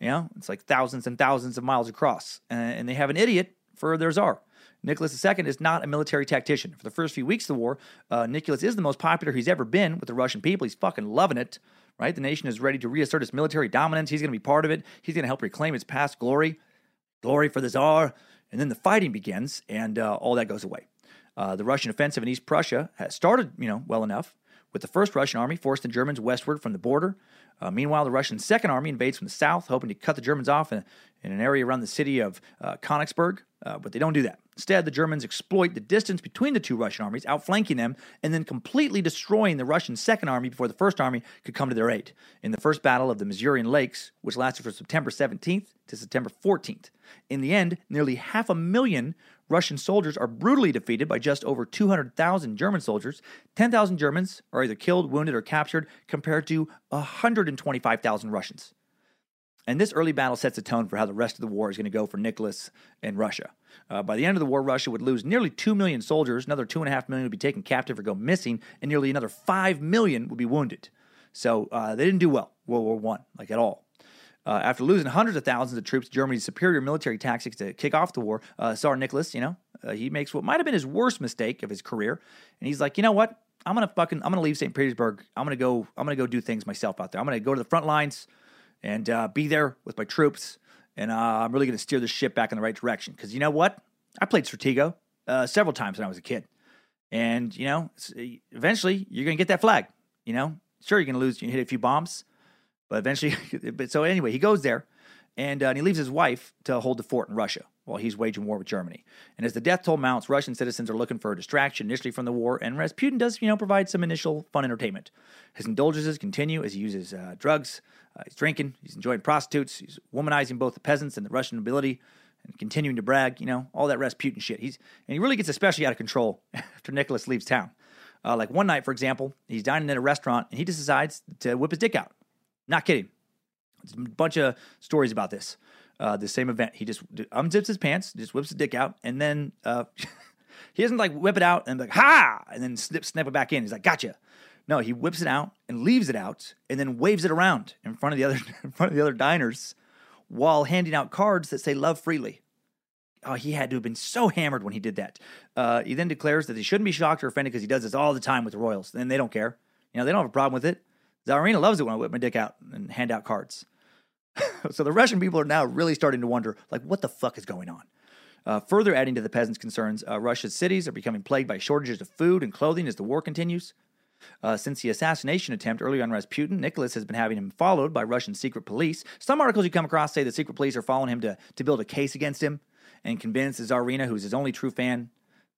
You know, it's like thousands and thousands of miles across. And they have an idiot for their czar. Nicholas II is not a military tactician. For the first few weeks of the war, uh, Nicholas is the most popular he's ever been with the Russian people. He's fucking loving it, right? The nation is ready to reassert its military dominance. He's going to be part of it. He's going to help reclaim its past glory, glory for the Tsar. And then the fighting begins, and uh, all that goes away. Uh, the Russian offensive in East Prussia has started, you know, well enough, with the first Russian army forcing the Germans westward from the border. Uh, meanwhile, the Russian Second Army invades from the south, hoping to cut the Germans off in, in an area around the city of uh, Königsberg, uh, but they don't do that. Instead, the Germans exploit the distance between the two Russian armies, outflanking them, and then completely destroying the Russian Second Army before the First Army could come to their aid. In the First Battle of the Masurian Lakes, which lasted from September 17th to September 14th, in the end, nearly half a million Russian soldiers are brutally defeated by just over 200,000 German soldiers. 10,000 Germans are either killed, wounded, or captured, compared to 125,000 Russians. And this early battle sets the tone for how the rest of the war is going to go for Nicholas and Russia. Uh, by the end of the war, Russia would lose nearly 2 million soldiers, another 2.5 million would be taken captive or go missing, and nearly another 5 million would be wounded. So uh, they didn't do well, World War I, like at all. Uh, after losing hundreds of thousands of troops, Germany's superior military tactics to kick off the war, uh, Tsar Nicholas, you know, uh, he makes what might have been his worst mistake of his career, and he's like, you know what? I'm gonna fucking, I'm gonna leave St. Petersburg. I'm gonna go, I'm gonna go do things myself out there. I'm gonna go to the front lines and uh, be there with my troops, and uh, I'm really gonna steer the ship back in the right direction. Because you know what? I played Stratego uh, several times when I was a kid, and you know, eventually you're gonna get that flag. You know, sure you're gonna lose, you hit a few bombs, but eventually, but so anyway, he goes there and, uh, and he leaves his wife to hold the fort in Russia while he's waging war with Germany. And as the death toll mounts, Russian citizens are looking for a distraction initially from the war, and Rasputin does, you know, provide some initial fun entertainment. His indulgences continue as he uses uh, drugs, uh, he's drinking, he's enjoying prostitutes, he's womanizing both the peasants and the Russian nobility, and continuing to brag, you know, all that Rasputin shit. He's and he really gets especially out of control after Nicholas leaves town. Uh, like one night, for example, he's dining at a restaurant and he just decides to whip his dick out. Not kidding. There's a bunch of stories about this. Uh, the same event. He just unzips his pants, just whips his dick out, and then uh, he doesn't like whip it out and like ha, and then snip snap it back in. He's like gotcha. No, he whips it out and leaves it out, and then waves it around in front of the other in front of the other diners, while handing out cards that say "Love freely." Oh, he had to have been so hammered when he did that. Uh, he then declares that he shouldn't be shocked or offended because he does this all the time with the Royals, and they don't care. You know, they don't have a problem with it. Tsarina loves it when I whip my dick out and hand out cards. so the Russian people are now really starting to wonder, like, what the fuck is going on? Uh, further adding to the peasants' concerns, uh, Russia's cities are becoming plagued by shortages of food and clothing as the war continues. Uh, since the assassination attempt earlier on Rasputin, Nicholas has been having him followed by Russian secret police. Some articles you come across say the secret police are following him to, to build a case against him and convince the Tsarina, who's his only true fan.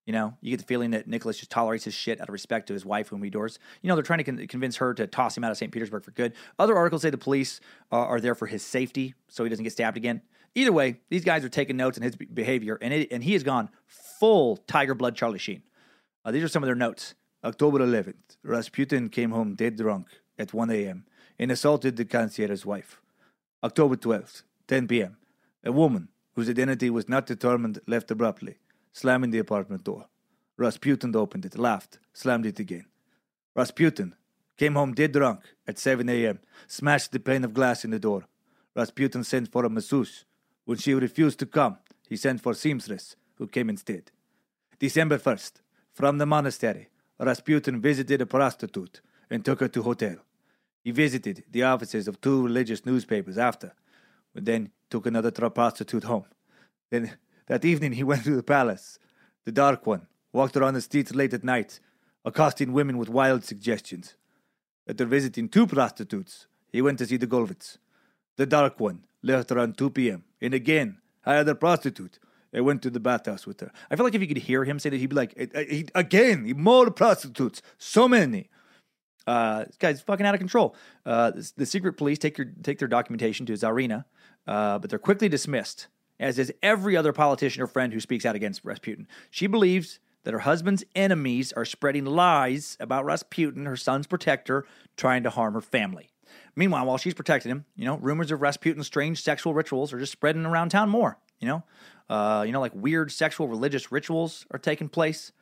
You know, you get the feeling that Nicholas just tolerates his shit out of respect to his wife, whom he adores. You know, they're trying to con- convince her to toss him out of St. Petersburg for good. Other articles say the police uh, are there for his safety so he doesn't get stabbed again. Either way, these guys are taking notes on his be- behavior, and, it, and he has gone full Tiger Blood Charlie Sheen. Uh, these are some of their notes. October 11th, Rasputin came home dead drunk at 1 a.m. and assaulted the concierge's wife. October 12th, 10 p.m., a woman whose identity was not determined left abruptly, slamming the apartment door. Rasputin opened it, laughed, slammed it again. Rasputin came home dead drunk at 7 a.m., smashed the pane of glass in the door. Rasputin sent for a masseuse. When she refused to come, he sent for seamstress, who came instead. December 1st, from the monastery, Rasputin visited a prostitute and took her to hotel. He visited the offices of two religious newspapers after, but then took another prostitute home. Then that evening he went to the palace, the dark one, walked around the streets late at night, accosting women with wild suggestions. After visiting two prostitutes, he went to see the Golvitz. The dark one left around 2 p.m. and again hired a prostitute and went to the bathhouse with her. I feel like if you could hear him say that, he'd be like, "Eh, eh, he- again, more prostitutes, so many. Uh, this guy's fucking out of control. Uh, the, the secret police take your take their documentation to Tsarina, uh, but they're quickly dismissed, as is every other politician or friend who speaks out against Rasputin. She believes that her husband's enemies are spreading lies about Rasputin, her son's protector, trying to harm her family. Meanwhile, while she's protecting him, you know, rumors of Rasputin's strange sexual rituals are just spreading around town more. You know, uh, you know, like weird sexual religious rituals are taking place.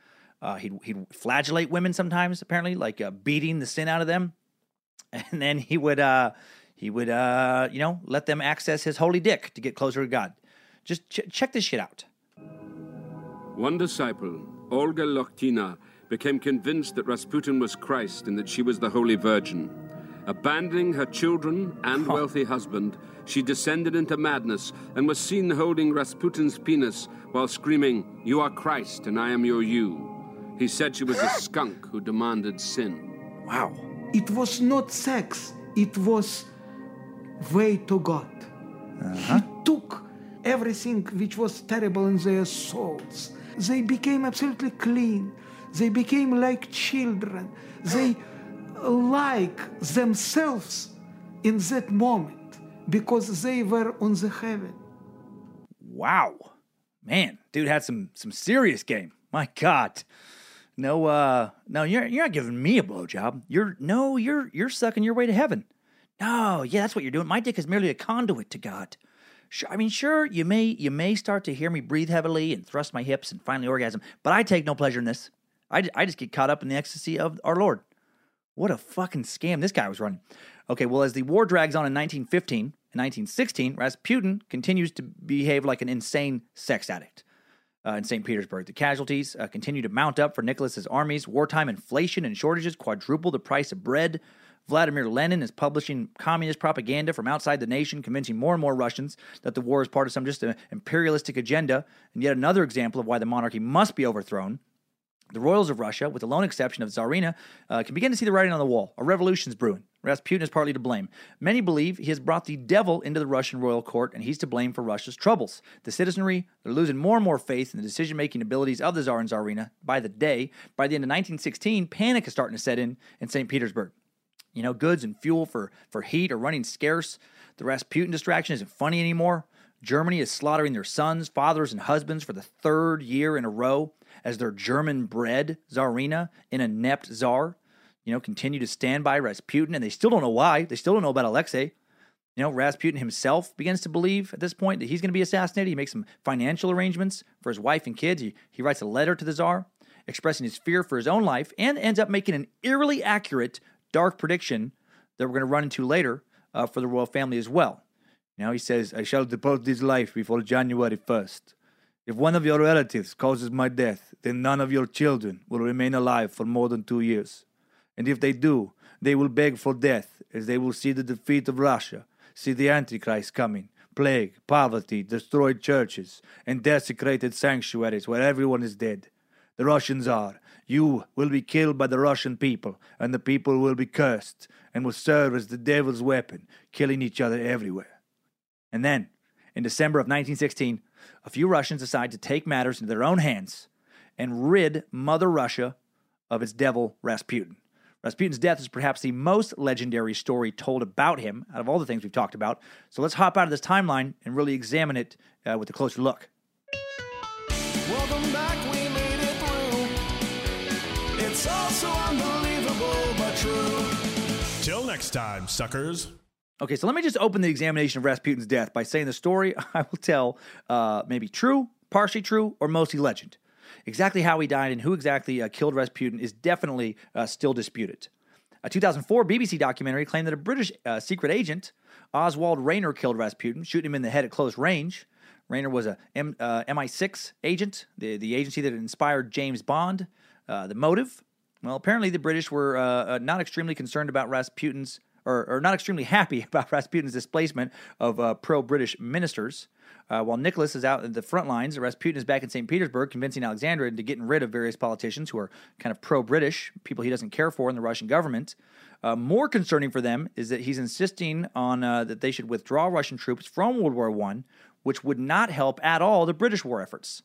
Uh, he'd, he'd flagellate women sometimes, apparently, like uh, beating the sin out of them, and then he would uh, he would uh, you know let them access his holy dick to get closer to God. Just ch- check this shit out. One disciple, Olga Lokhtina, became convinced that Rasputin was Christ and that she was the Holy Virgin. Abandoning her children and wealthy husband, she descended into madness and was seen holding Rasputin's penis while screaming, You are Christ and I am your you. He said she was a skunk who demanded sin. Wow. It was not sex, it was way to God. Uh-huh. He took everything which was terrible in their souls. They became absolutely clean. They became like children. They like themselves in that moment because they were on the heaven. Wow, man, dude had some some serious game. My God, no, uh, no, you're you're not giving me a blowjob. You're no, you're you're sucking your way to heaven. No, yeah, that's what you're doing. My dick is merely a conduit to God. I mean, sure, you may you may start to hear me breathe heavily and thrust my hips and finally orgasm, but I take no pleasure in this. I, I just get caught up in the ecstasy of our Lord. What a fucking scam this guy was running. Okay, well, as the war drags on in 1915 and 1916, Rasputin continues to behave like an insane sex addict. Uh, in St. Petersburg, the casualties uh, continue to mount up for Nicholas's armies. Wartime inflation and shortages quadruple the price of bread. Vladimir Lenin is publishing communist propaganda from outside the nation, convincing more and more Russians that the war is part of some just imperialistic agenda, and yet another example of why the monarchy must be overthrown. The royals of Russia, with the lone exception of Tsarina, uh, can begin to see the writing on the wall. A revolution's brewing. Rasputin is partly to blame. Many believe he has brought the devil into the Russian royal court, and he's to blame for Russia's troubles. The citizenry, they're losing more and more faith in the decision making abilities of the Tsar and Tsarina by the day. By the end of 1916, panic is starting to set in in St. Petersburg. You know, goods and fuel for, for heat are running scarce. The Rasputin distraction isn't funny anymore. Germany is slaughtering their sons, fathers, and husbands for the third year in a row as their German bred Tsarina, an inept Tsar, you know, continue to stand by Rasputin, and they still don't know why. They still don't know about Alexei. You know, Rasputin himself begins to believe at this point that he's going to be assassinated. He makes some financial arrangements for his wife and kids. He, he writes a letter to the czar expressing his fear for his own life and ends up making an eerily accurate dark prediction that we're going to run into later uh, for the royal family as well. Now he says, I shall depart this life before January 1st. If one of your relatives causes my death, then none of your children will remain alive for more than two years. And if they do, They will beg for death as they will see the defeat of Russia, see the Antichrist coming, plague, poverty, destroyed churches, and desecrated sanctuaries where everyone is dead. The Russians Tsar, you will be killed by the Russian people, and the people will be cursed and will serve as the devil's weapon, killing each other everywhere. And then, in December of 1916, a few Russians decide to take matters into their own hands and rid Mother Russia of its devil Rasputin. Rasputin's death is perhaps the most legendary story told about him out of all the things we've talked about. So let's hop out of this timeline and really examine it uh, with a closer look. It's all so unbelievable, but true. Till next time, suckers. Okay, so let me just open the examination of Rasputin's death by saying the story I will tell uh, maybe true, partially true, or mostly legend. Exactly how he died and who exactly uh, killed Rasputin is definitely uh, still disputed. A 2004 BBC documentary claimed that a British uh, secret agent, Oswald Rayner, killed Rasputin, shooting him in the head at close range. Rayner was a M, uh, MI6 agent, the, the agency that inspired James Bond. Uh, the motive? Well, apparently the British were uh, uh, not extremely concerned about Rasputin's, or, or not extremely happy about Rasputin's displacement of uh, pro British ministers. Uh, while Nicholas is out at the front lines, Rasputin is back in St. Petersburg convincing Alexandra into getting rid of various politicians who are kind of pro British, people he doesn't care for in the Russian government. Uh, more concerning for them is that he's insisting on uh, that they should withdraw Russian troops from World War I, which would not help at all the British war efforts.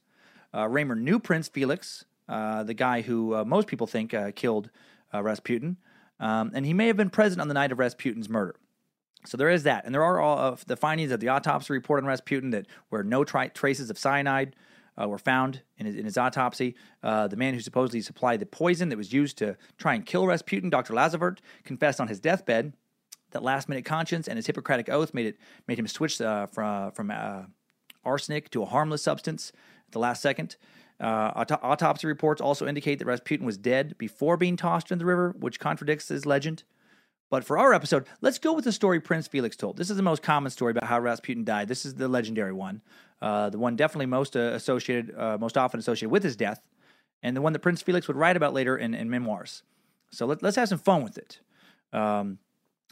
Uh, Rayner knew Prince Felix, the guy who uh, most people think uh, killed uh, Rasputin, um, and he may have been present on the night of Rasputin's murder. So there is that, and there are all of the findings of the autopsy report on Rasputin that where no tri- traces of cyanide uh, were found in his, in his autopsy. Uh, the man who supposedly supplied the poison that was used to try and kill Rasputin, Dr. Lazarevert, confessed on his deathbed that last-minute conscience and his Hippocratic oath made it made him switch uh, from from uh, arsenic to a harmless substance at the last second. Uh, auto- autopsy reports also indicate that Rasputin was dead before being tossed in the river, which contradicts his legend. But for our episode, let's go with the story Prince Felix told. This is the most common story about how Rasputin died. This is the legendary one, uh, the one definitely most uh, associated, uh, most often associated with his death, and the one that Prince Felix would write about later in, in memoirs. So let, us have some fun with it. Um,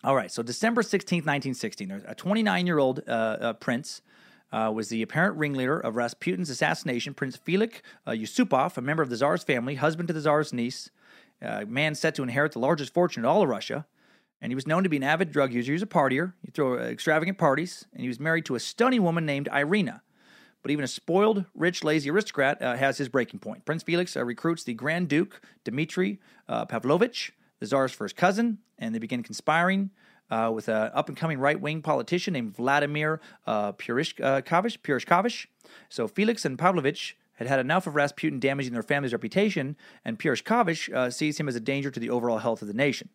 all right, so December 16th, 1916, there's a 29 year old uh, uh, prince. Uh, was the apparent ringleader of Rasputin's assassination. Prince Felix uh, Yusupov, a member of the Tsar's family, husband to the Tsar's niece, a man set to inherit the largest fortune in all of Russia and he was known to be an avid drug user. He was a partier. He threw extravagant parties, and he was married to a stunning woman named Irina. But even a spoiled, rich, lazy aristocrat uh, has his breaking point. Prince Felix uh, recruits the Grand Duke Dmitry uh, Pavlovich, the Tsar's first cousin, and they begin conspiring uh, with an up and coming right wing politician named Vladimir uh, Purishkovich. Purishkovich. So Felix and Pavlovich had had enough of Rasputin damaging their family's reputation, and Purishkovich uh, sees him as a danger to the overall health of the nation.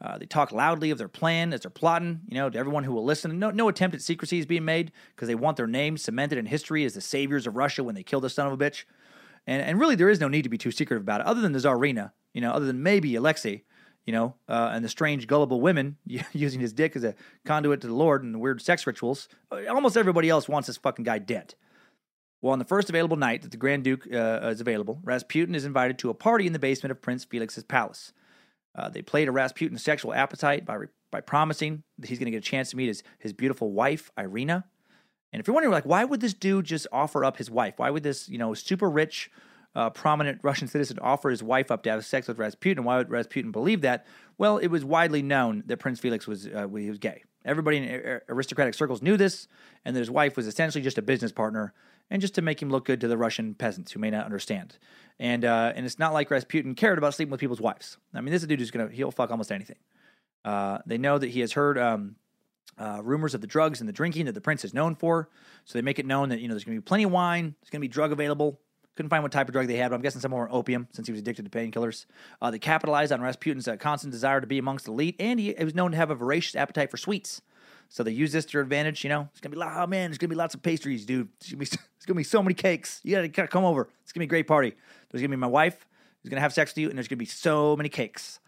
Uh, they talk loudly of their plan as they're plotting, you know, to everyone who will listen. No, no attempt at secrecy is being made because they want their names cemented in history as the saviors of Russia when they killed the son of a bitch. And, and really, there is no need to be too secretive about it, other than the Tsarina, you know, other than maybe Alexei, you know, uh, and the strange, gullible women using his dick as a conduit to the Lord and the weird sex rituals. Uh, Almost everybody else wants this fucking guy dead. Well, on the first available night that the Grand Duke uh, is available, Rasputin is invited to a party in the basement of Prince Felix's palace. Uh, they played to Rasputin's sexual appetite by, by promising that he's going to get a chance to meet his, his beautiful wife, Irina. And if you're wondering, like, why would this dude just offer up his wife? Why would this, you know, super rich, uh, prominent Russian citizen offer his wife up to have sex with Rasputin? Why would Rasputin believe that? Well, it was widely known that Prince Felix was uh, he was gay. Everybody in aristocratic circles knew this, and that his wife was essentially just a business partner, and just to make him look good to the Russian peasants who may not understand. And uh, and it's not like Rasputin cared about sleeping with people's wives. I mean, this dude who's gonna he'll fuck almost anything. Uh, they know that he has heard um, uh, rumors of the drugs and the drinking that the prince is known for, so they make it known that you know there's gonna be plenty of wine, there's gonna be drug available. Couldn't find what type of drug they had, but I'm guessing some were opium since he was addicted to painkillers. Uh, they capitalized on Rasputin's uh, constant desire to be amongst the elite, and he, he was known to have a voracious appetite for sweets. So they use this to their advantage. You know, it's gonna be oh man, there's gonna be lots of pastries, dude. It's gonna be, it's gonna be so many cakes. You gotta, gotta come over. It's gonna be a great party. There's gonna be my wife who's gonna have sex with you, and there's gonna be so many cakes.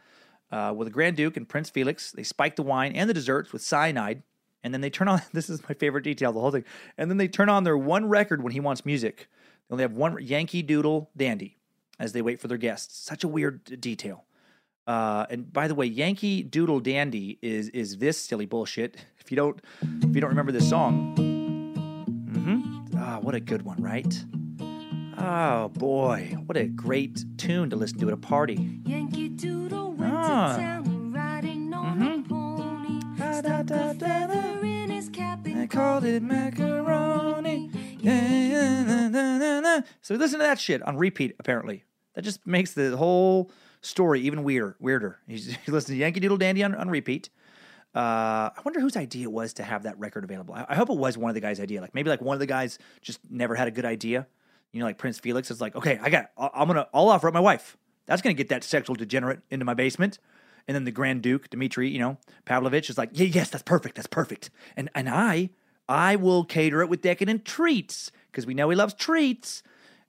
Uh, with the Grand Duke and Prince Felix, they spike the wine and the desserts with cyanide, and then they turn on. This is my favorite detail, the whole thing. And then they turn on their one record when he wants music. They only have one Yankee Doodle Dandy as they wait for their guests. Such a weird detail. Uh, and by the way, Yankee Doodle Dandy is is this silly bullshit. If you don't if you don't remember this song, mm-hmm. Ah, what a good one, right? Oh boy, what a great tune to listen to at a party. Yankee Doodle went Ah. to town riding on a pony. Stuck a feather in his cap and I called it macaroni. So listen to that shit on repeat. Apparently, that just makes the whole story even weirder. Weirder. He's he listens to Yankee Doodle Dandy on, on repeat. Uh, I wonder whose idea it was to have that record available. I, I hope it was one of the guys' idea. Like maybe like one of the guys just never had a good idea. You know, like Prince Felix is like, okay, I got, I- I'm gonna, I'll offer up my wife. That's gonna get that sexual degenerate into my basement. And then the Grand Duke Dmitri, you know, Pavlovich is like, yeah, yes, that's perfect, that's perfect. And and I, I will cater it with decadent treats because we know he loves treats,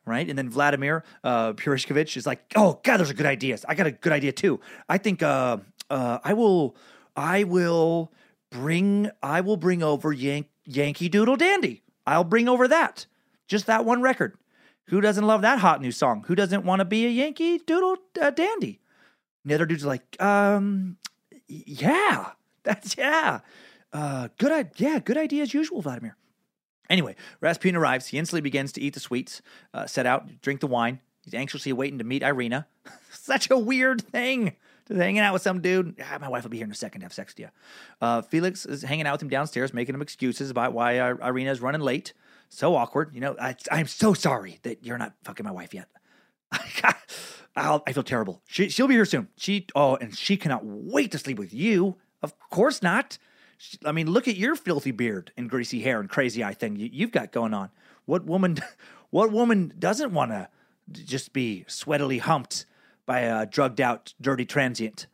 right? And then Vladimir uh, Purishkovich is like, oh God, those are good ideas. I got a good idea too. I think uh, uh, I will, I will bring, I will bring over Yank, Yankee Doodle Dandy. I'll bring over that, just that one record. Who doesn't love that hot new song? Who doesn't want to be a Yankee Doodle uh, Dandy? And the other dude's like, um, yeah, that's yeah, uh, good, i- yeah, good idea as usual, Vladimir. Anyway, Rasputin arrives. He instantly begins to eat the sweets, uh, set out, drink the wine. He's anxiously waiting to meet Irina. Such a weird thing to hanging out with some dude. Ah, my wife will be here in a second to have sex with you. Uh, Felix is hanging out with him downstairs, making him excuses about why uh, Irina is running late. So awkward. You know, I, I'm so sorry that you're not fucking my wife yet. I'll, I feel terrible. She, she'll be here soon. She, oh, and she cannot wait to sleep with you. Of course not. I mean, look at your filthy beard and greasy hair and crazy eye thing you, you've got going on. What woman, what woman doesn't want to just be sweatily humped by a drugged out, dirty transient?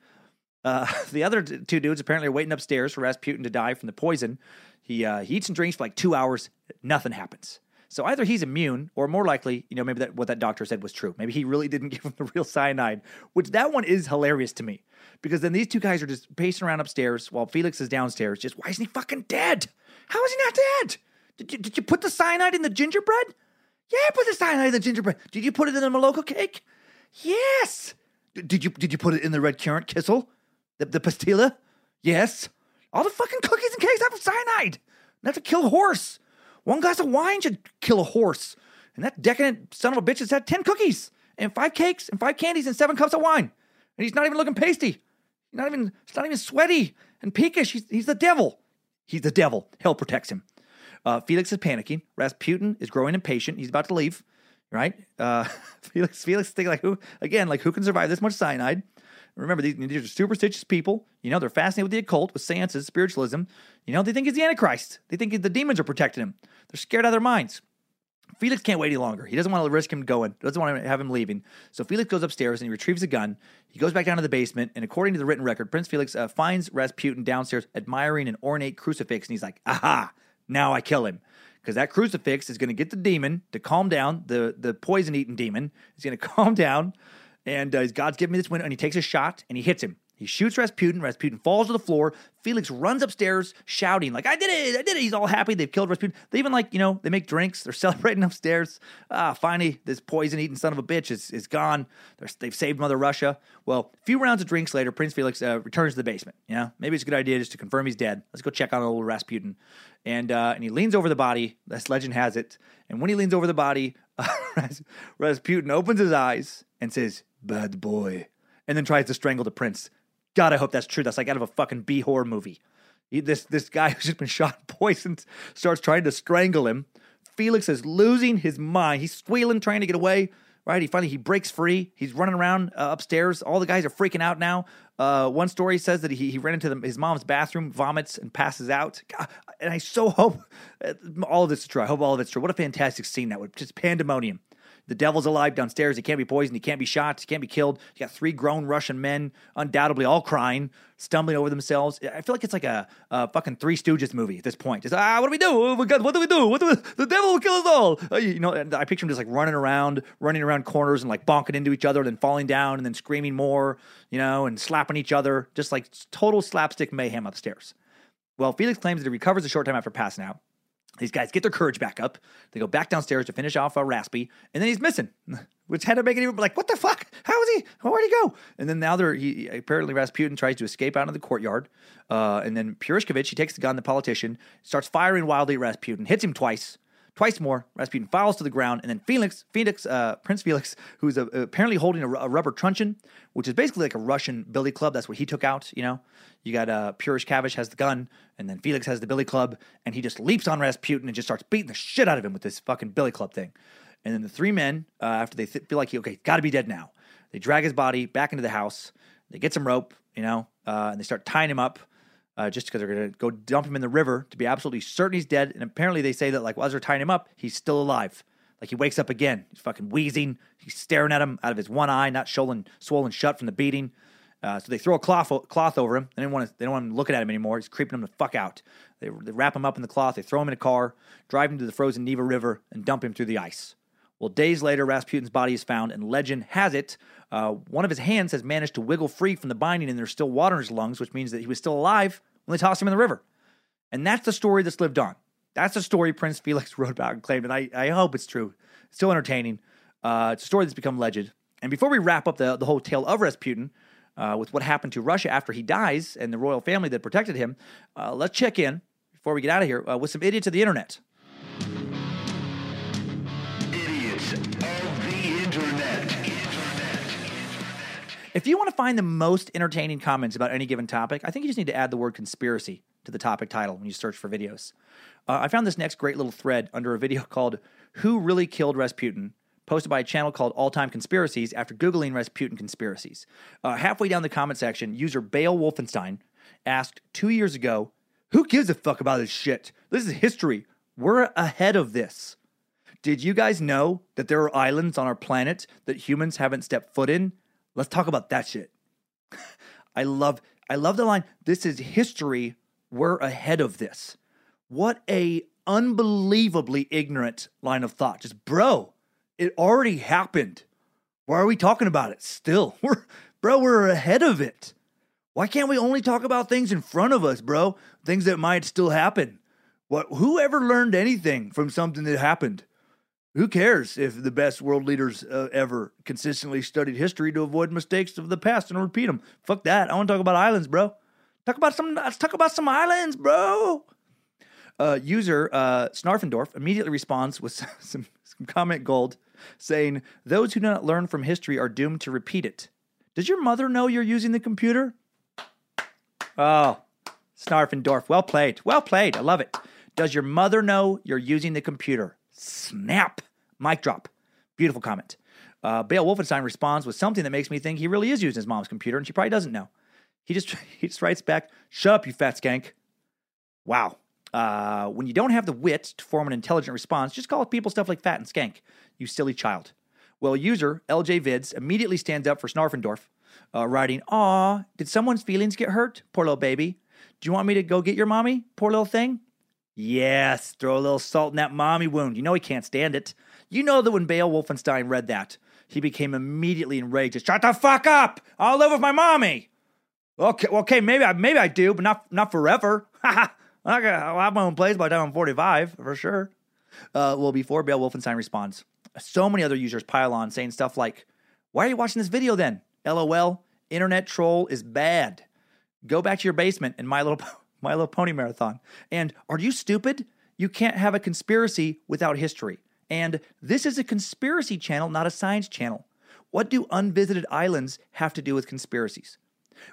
Uh, the other two dudes apparently are waiting upstairs for Rasputin to die from the poison. He, uh, he eats and drinks for like two hours. Nothing happens. So either he's immune, or more likely, you know, maybe that what that doctor said was true. Maybe he really didn't give him the real cyanide, which that one is hilarious to me. Because then these two guys are just pacing around upstairs while Felix is downstairs. Just why isn't he fucking dead? How is he not dead? Did you, did you put the cyanide in the gingerbread? Yeah, I put the cyanide in the gingerbread. Did you put it in the Maloko cake? Yes. D- Did you did you put it in the red currant kissel? The, the pastilla? Yes. All the fucking cookies and cakes have cyanide. Not to kill horse. One glass of wine should kill a horse. And that decadent son of a bitch has had 10 cookies and five cakes and five candies and seven cups of wine. And he's not even looking pasty. He's not even, he's not even sweaty and peakish. He's, he's the devil. He's the devil. Hell protects him. Uh, Felix is panicking. Rasputin is growing impatient. He's about to leave, right? Uh, Felix, Felix thinking like who again, like who can survive this much cyanide? Remember, these, these are superstitious people. You know, they're fascinated with the occult, with seances, spiritualism. You know, they think he's the Antichrist. They think the demons are protecting him. They're scared out of their minds. Felix can't wait any longer. He doesn't want to risk him going. Doesn't want to have him leaving. So Felix goes upstairs and he retrieves a gun. He goes back down to the basement, and according to the written record, Prince Felix uh, finds Rasputin downstairs admiring an ornate crucifix, and he's like, "Aha! Now I kill him." Because that crucifix is going to get the demon to calm down, the the poison eating demon. is going to calm down, and uh, God's giving me this window, and he takes a shot and he hits him. He shoots Rasputin. Rasputin falls to the floor. Felix runs upstairs shouting, like, I did it! I did it! He's all happy. They've killed Rasputin. They even, like, you know, they make drinks. They're celebrating upstairs. Ah, finally, this poison eating son of a bitch is, is gone. They're, they've saved Mother Russia. Well, a few rounds of drinks later, Prince Felix uh, returns to the basement. You know, maybe it's a good idea just to confirm he's dead. Let's go check on old Rasputin. And, uh, and he leans over the body. This legend has it. And when he leans over the body, Ras- Rasputin opens his eyes and says, Bad boy. And then tries to strangle the prince. God, I hope that's true. That's like out of a fucking B horror movie. This this guy who's just been shot and poisoned starts trying to strangle him. Felix is losing his mind. He's squealing, trying to get away. Right? He finally he breaks free. He's running around uh, upstairs. All the guys are freaking out now. Uh, one story says that he, he ran into the, his mom's bathroom, vomits, and passes out. God, and I so hope uh, all of this is true. I hope all of it's true. What a fantastic scene that would just pandemonium. The devil's alive downstairs. He can't be poisoned. He can't be shot. He can't be killed. You got three grown Russian men, undoubtedly all crying, stumbling over themselves. I feel like it's like a, a fucking Three Stooges movie at this point. Just ah, what do we do? Oh god, what do we do? What do we, the devil will kill us all. Uh, you know, I picture him just like running around, running around corners and like bonking into each other, and then falling down, and then screaming more. You know, and slapping each other, just like total slapstick mayhem upstairs. Well, Felix claims that he recovers a short time after passing out. These guys get their courage back up. They go back downstairs to finish off uh, Raspy, and then he's missing, which had to make it even like, what the fuck? How is he? Where'd he go? And then now they're he, apparently Rasputin tries to escape out into the courtyard, uh, and then Purishkovich he takes the gun, the politician starts firing wildly at Rasputin, hits him twice. Twice more, Rasputin falls to the ground, and then Felix, uh, Prince Felix, who's uh apparently holding a, a rubber truncheon, which is basically like a Russian billy club. That's what he took out. You know, you got uh, Purishkovich has the gun, and then Felix has the billy club, and he just leaps on Rasputin and just starts beating the shit out of him with this fucking billy club thing. And then the three men, uh, after they th- feel like he okay, got to be dead now, they drag his body back into the house. They get some rope, you know, uh, and they start tying him up uh, just because they're going to go dump him in the river to be absolutely certain he's dead. And apparently they say that like while they're tying him up, he's still alive. Like he wakes up again. He's fucking wheezing. He's staring at him out of his one eye, not swollen, swollen shut from the beating. Uh, so they throw a cloth cloth over him. They don't want to. They don't want him looking at him anymore. He's creeping him the fuck out. They, they wrap him up in the cloth. They throw him in a car, drive him to the frozen Neva River, and dump him through the ice. Well, days later, Rasputin's body is found, and legend has it uh, one of his hands has managed to wiggle free from the binding, and there's still water in his lungs, which means that he was still alive when they tossed him in the river. And that's the story that's lived on. That's the story Prince Felix wrote about and claimed, and I, I hope it's true. It's still entertaining. Uh, it's a story that's become legend. And before we wrap up the, the whole tale of Rasputin, uh, with what happened to Russia after he dies and the royal family that protected him, uh, let's check in before we get out of here uh, with some idiots of the internet. If you want to find the most entertaining comments about any given topic, I think you just need to add the word conspiracy to the topic title when you search for videos. Uh, I found this next great little thread under a video called Who Really Killed Rasputin, posted by a channel called All Time Conspiracies after Googling Rasputin conspiracies. Uh, halfway down the comment section, user Bale Wolfenstein asked two years ago, Who gives a fuck about this shit? This is history. We're ahead of this. Did you guys know that there are islands on our planet that humans haven't stepped foot in? Let's talk about that shit. I love I love the line, this is history, we're ahead of this. What a unbelievably ignorant line of thought. Just bro, it already happened. Why are we talking about it still? We're bro, we're ahead of it. Why can't we only talk about things in front of us, bro? Things that might still happen. What who ever learned anything from something that happened? Who cares if the best world leaders uh, ever consistently studied history to avoid mistakes of the past and repeat them? Fuck that. I want to talk about islands, bro. Talk about some. Let's talk about some islands, bro. Uh, user uh, Snarfendorf immediately responds with some, some comment gold, saying, "Those who do not learn from history are doomed to repeat it." Does your mother know you're using the computer? Oh, Snarfendorf, well played, well played. I love it. Does your mother know you're using the computer? Snap. Mic drop. Beautiful comment. Uh, Bale Wolfenstein responds with something that makes me think he really is using his mom's computer, and she probably doesn't know. He just he just writes back, "Shut up, you fat skank." Wow. Uh, when you don't have the wit to form an intelligent response, just call people stuff like fat and skank. You silly child. Well, user LJ Vids immediately stands up for Snarfendorf, uh, writing, "Aw, did someone's feelings get hurt? Poor little baby. Do you want me to go get your mommy? Poor little thing." Yes, throw a little salt in that mommy wound. You know he can't stand it. You know that when Bale Wolfenstein read that, he became immediately enraged. Shut the fuck up! I'll live with my mommy. Okay, okay, maybe I maybe I do, but not not forever. I'll have my own place by the time I'm 45 for sure. Uh, well, before Bale Wolfenstein responds, so many other users pile on saying stuff like, "Why are you watching this video then?" LOL. Internet troll is bad. Go back to your basement and My Little My Little Pony marathon. And are you stupid? You can't have a conspiracy without history. And this is a conspiracy channel, not a science channel. What do unvisited islands have to do with conspiracies?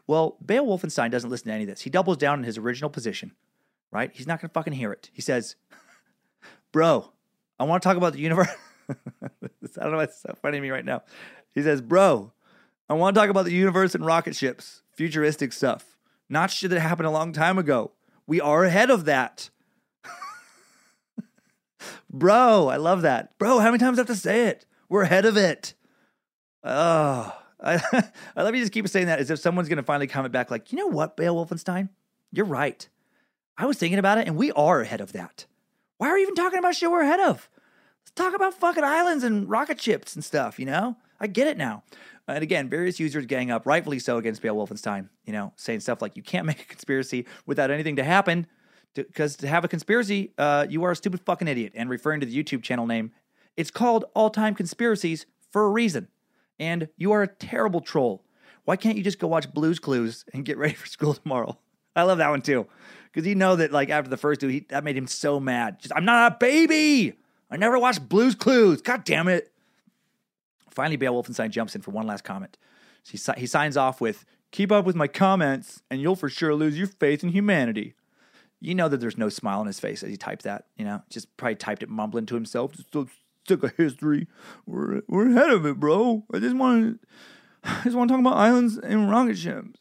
Well, Bale Wolfenstein doesn't listen to any of this. He doubles down in his original position, right? He's not going to fucking hear it. He says, Bro, I want to talk about the universe. I don't know why it's so funny to me right now. He says, Bro, I want to talk about the universe and rocket ships, futuristic stuff, not shit that happened a long time ago. We are ahead of that. Bro, I love that. Bro, how many times do I have to say it? We're ahead of it. Oh, I, I love you just keep saying that as if someone's going to finally comment back, like, you know what, Bale Wolfenstein? You're right. I was thinking about it, and we are ahead of that. Why are we even talking about shit we're ahead of? Let's talk about fucking islands and rocket ships and stuff, you know? I get it now. And again, various users gang up, rightfully so, against Bale Wolfenstein, you know, saying stuff like, you can't make a conspiracy without anything to happen Because to, have a conspiracy, uh, you are a stupid fucking idiot. And referring to the YouTube channel name, it's called All Time Conspiracies for a reason. And you are a terrible troll. Why can't you just go watch Blues Clues and get ready for school tomorrow? I love that one too. Because you know that like after the first two, he, that made him so mad. Just, I'm not a baby. I never watched Blues Clues. God damn it. Finally, Bale Wolfenstein jumps in for one last comment. He, si- he signs off with, Keep up with my comments, and you'll for sure lose your faith in humanity. You know that there's no smile on his face as he typed that, you know? Just probably typed it mumbling to himself. Just so sick of history. We're, we're ahead of it, bro. I just want to I just want to talk about islands and rocket ships.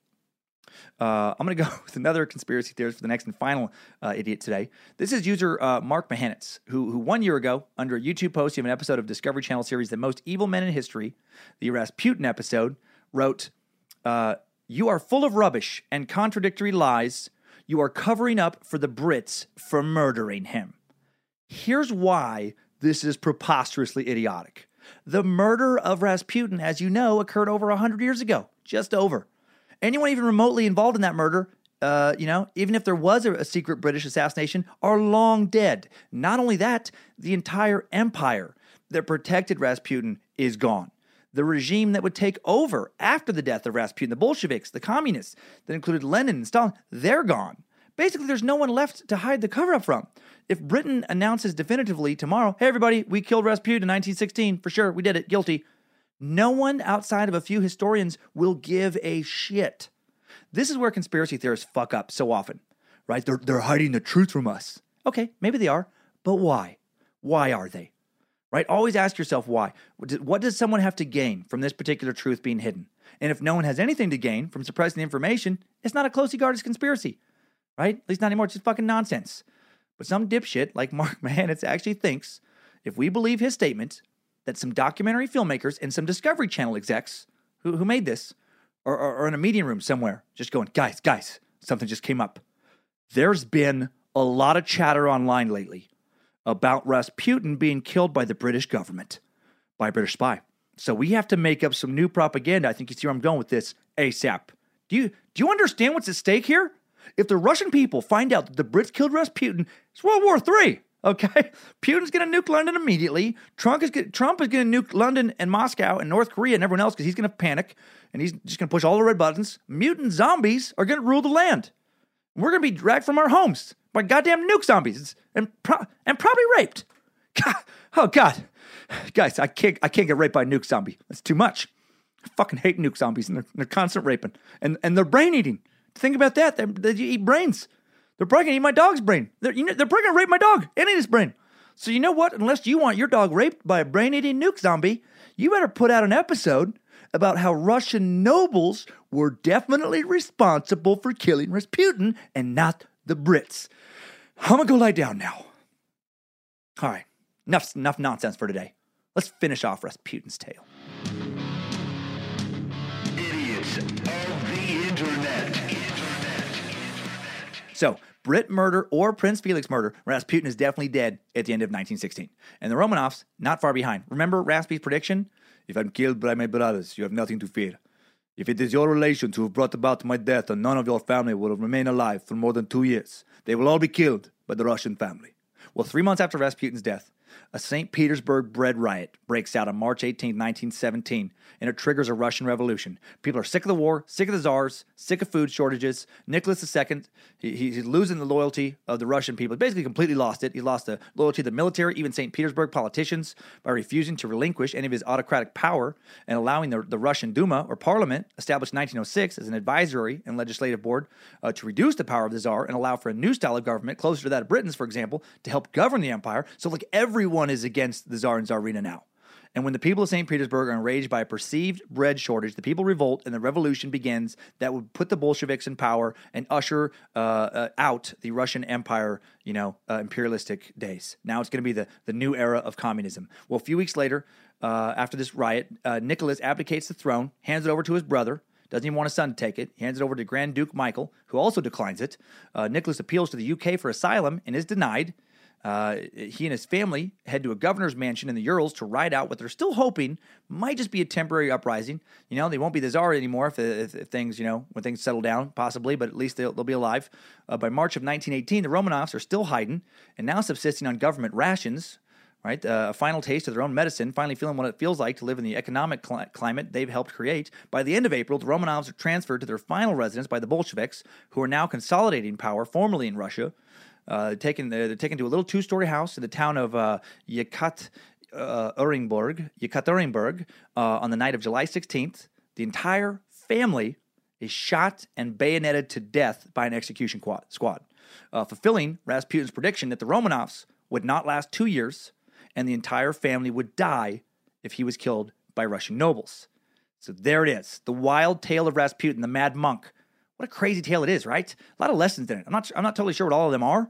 Uh, I'm going to go with another conspiracy theorist for the next and final uh, idiot today. This is user uh, Mark Mahanitz, who, who one year ago, under a YouTube post of an episode of Discovery Channel series The Most Evil Men in History, the Rasputin episode, wrote, uh, You are full of rubbish and contradictory lies. You are covering up for the Brits for murdering him. Here's why this is preposterously idiotic. The murder of Rasputin, as you know, occurred over 100 years ago, just over. Anyone even remotely involved in that murder, uh, you know, even if there was a, a secret British assassination, are long dead. Not only that, the entire empire that protected Rasputin is gone. The regime that would take over after the death of Rasputin, the Bolsheviks, the communists, that included Lenin and Stalin, they're gone. Basically, there's no one left to hide the cover up from. If Britain announces definitively tomorrow, hey, everybody, we killed Rasputin in 1916, for sure, we did it, guilty, no one outside of a few historians will give a shit. This is where conspiracy theorists fuck up so often, right? They're, they're hiding the truth from us. Okay, maybe they are, but why? Why are they? Right? Always ask yourself why. What does- someone have to gain from this particular truth being hidden? And if no one has anything to gain from suppressing the information, it's not a closely guarded conspiracy, right? At least not anymore. It's just fucking nonsense. But some dipshit like Mark Mahanitz actually thinks if we believe his statement that some documentary filmmakers and some Discovery Channel execs who, who made this are, are, are in a meeting room somewhere just going, guys, guys, something just came up. There's been a lot of chatter online lately about Rasputin being killed by the British government, by a British spy. So we have to make up some new propaganda. I think you see where I'm going with this ASAP. Do you do you understand what's at stake here? If the Russian people find out that the Brits killed Rasputin, it's World War III. Okay, Putin's going to nuke London immediately. Trump is gonna, Trump is going to nuke London and Moscow and North Korea and everyone else because he's going to panic and he's just going to push all the red buttons. Mutant zombies are going to rule the land. We're going to be dragged from our homes by goddamn nuke zombies and pro- and probably raped. God, oh God, guys, I can't I can't get raped by a nuke zombie. That's too much. I fucking hate nuke zombies and they're, they're constant raping and and they're brain eating. Think about that. They, they eat brains. They're probably gonna eat my dog's brain. They're you know they're probably gonna rape my dog and eat his brain. So you know what? Unless you want your dog raped by a brain eating nuke zombie, you better put out an episode about how Russian nobles were definitely responsible for killing Rasputin and not the Brits. I'm gonna go lie down now. All right, enough enough nonsense for today. Let's finish off Rasputin's tale. Idiots of the internet. So, Brit murder or Prince Felix murder, Rasputin is definitely dead at the end of 1916. And the Romanovs, not far behind. Remember Raspi's prediction? If I'm killed by my brothers, you have nothing to fear. If it is your relations who have brought about my death, and none of your family will remain alive for more than two years, they will all be killed by the Russian family. Well, three months after Rasputin's death, a St. Petersburg bread riot breaks out on March 18, 1917, and it triggers a Russian revolution. People are sick of the war, sick of the czars, sick of food shortages. Nicholas II, he, he's losing the loyalty of the Russian people. He basically completely lost it. He lost the loyalty of the military, even St. Petersburg politicians, by refusing to relinquish any of his autocratic power and allowing the, the Russian Duma, or parliament, established in 1906 as an advisory and legislative board uh, to reduce the power of the czar and allow for a new style of government, closer to that of Britain's, for example, to help govern the empire. So, like, everyone is against the czar and czarina now. And when the people of St. Petersburg are enraged by a perceived bread shortage, the people revolt and the revolution begins that would put the Bolsheviks in power and usher uh, uh, out the Russian Empire, you know, uh, imperialistic days. Now it's going to be the, the new era of communism. Well, a few weeks later, uh, after this riot, uh, Nicholas abdicates the throne, hands it over to his brother. Doesn't even want his son to take it. Hands it over to Grand Duke Michael, who also declines it. Uh, Nicholas appeals to the UK for asylum and is denied. Uh, he and his family head to a governor's mansion in the Urals to ride out what they're still hoping might just be a temporary uprising. You know, they won't be the czar anymore if, if, if things, you know, when things settle down, possibly, but at least they'll, they'll be alive. Uh, by March of 1918, the Romanovs are still hiding and now subsisting on government rations. Right, uh, a final taste of their own medicine, finally feeling what it feels like to live in the economic cli- climate they've helped create. By the end of April, the Romanovs are transferred to their final residence by the Bolsheviks, who are now consolidating power formally in Russia. Uh, taken, they're taken to a little two-story house in the town of uh, Yekat uh, Uringburg, Yekaterinburg, uh, on the night of July 16th. The entire family is shot and bayoneted to death by an execution quad, squad, uh, fulfilling Rasputin's prediction that the Romanovs would not last two years and the entire family would die if he was killed by Russian nobles. So there it is, the wild tale of Rasputin, the mad monk. What a crazy tale it is, right? A lot of lessons in it. I'm not, I'm not totally sure what all of them are.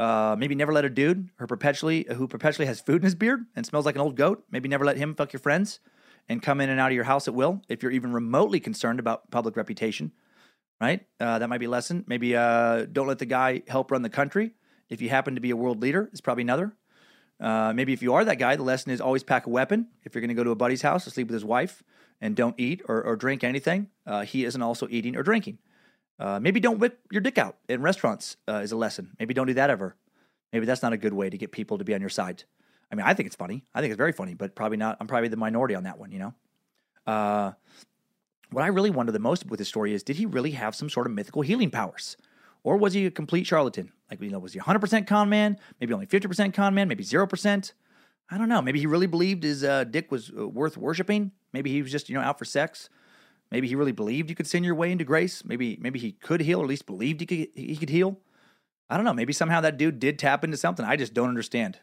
Uh, maybe never let a dude who perpetually who perpetually has food in his beard and smells like an old goat. Maybe never let him fuck your friends and come in and out of your house at will if you're even remotely concerned about public reputation. Right? Uh, that might be a lesson. Maybe uh, don't let the guy help run the country. If you happen to be a world leader, it's probably another. Uh, maybe if you are that guy, the lesson is always pack a weapon. If you're going to go to a buddy's house to sleep with his wife and don't eat or, or drink anything, uh, he isn't also eating or drinking. Uh, maybe don't whip your dick out in restaurants uh, is a lesson. Maybe don't do that ever. Maybe that's not a good way to get people to be on your side. I mean, I think it's funny. I think it's very funny, but probably not. I'm probably the minority on that one, you know? Uh, what I really wonder the most with this story is did he really have some sort of mythical healing powers? Or was he a complete charlatan? Like, you know, was he 100% con man? Maybe only 50% con man? Maybe 0%? I don't know. Maybe he really believed his uh, dick was uh, worth worshiping. Maybe he was just, you know, out for sex. Maybe he really believed you could sin your way into grace. Maybe maybe he could heal, or at least believed he could, he could heal. I don't know. Maybe somehow that dude did tap into something. I just don't understand.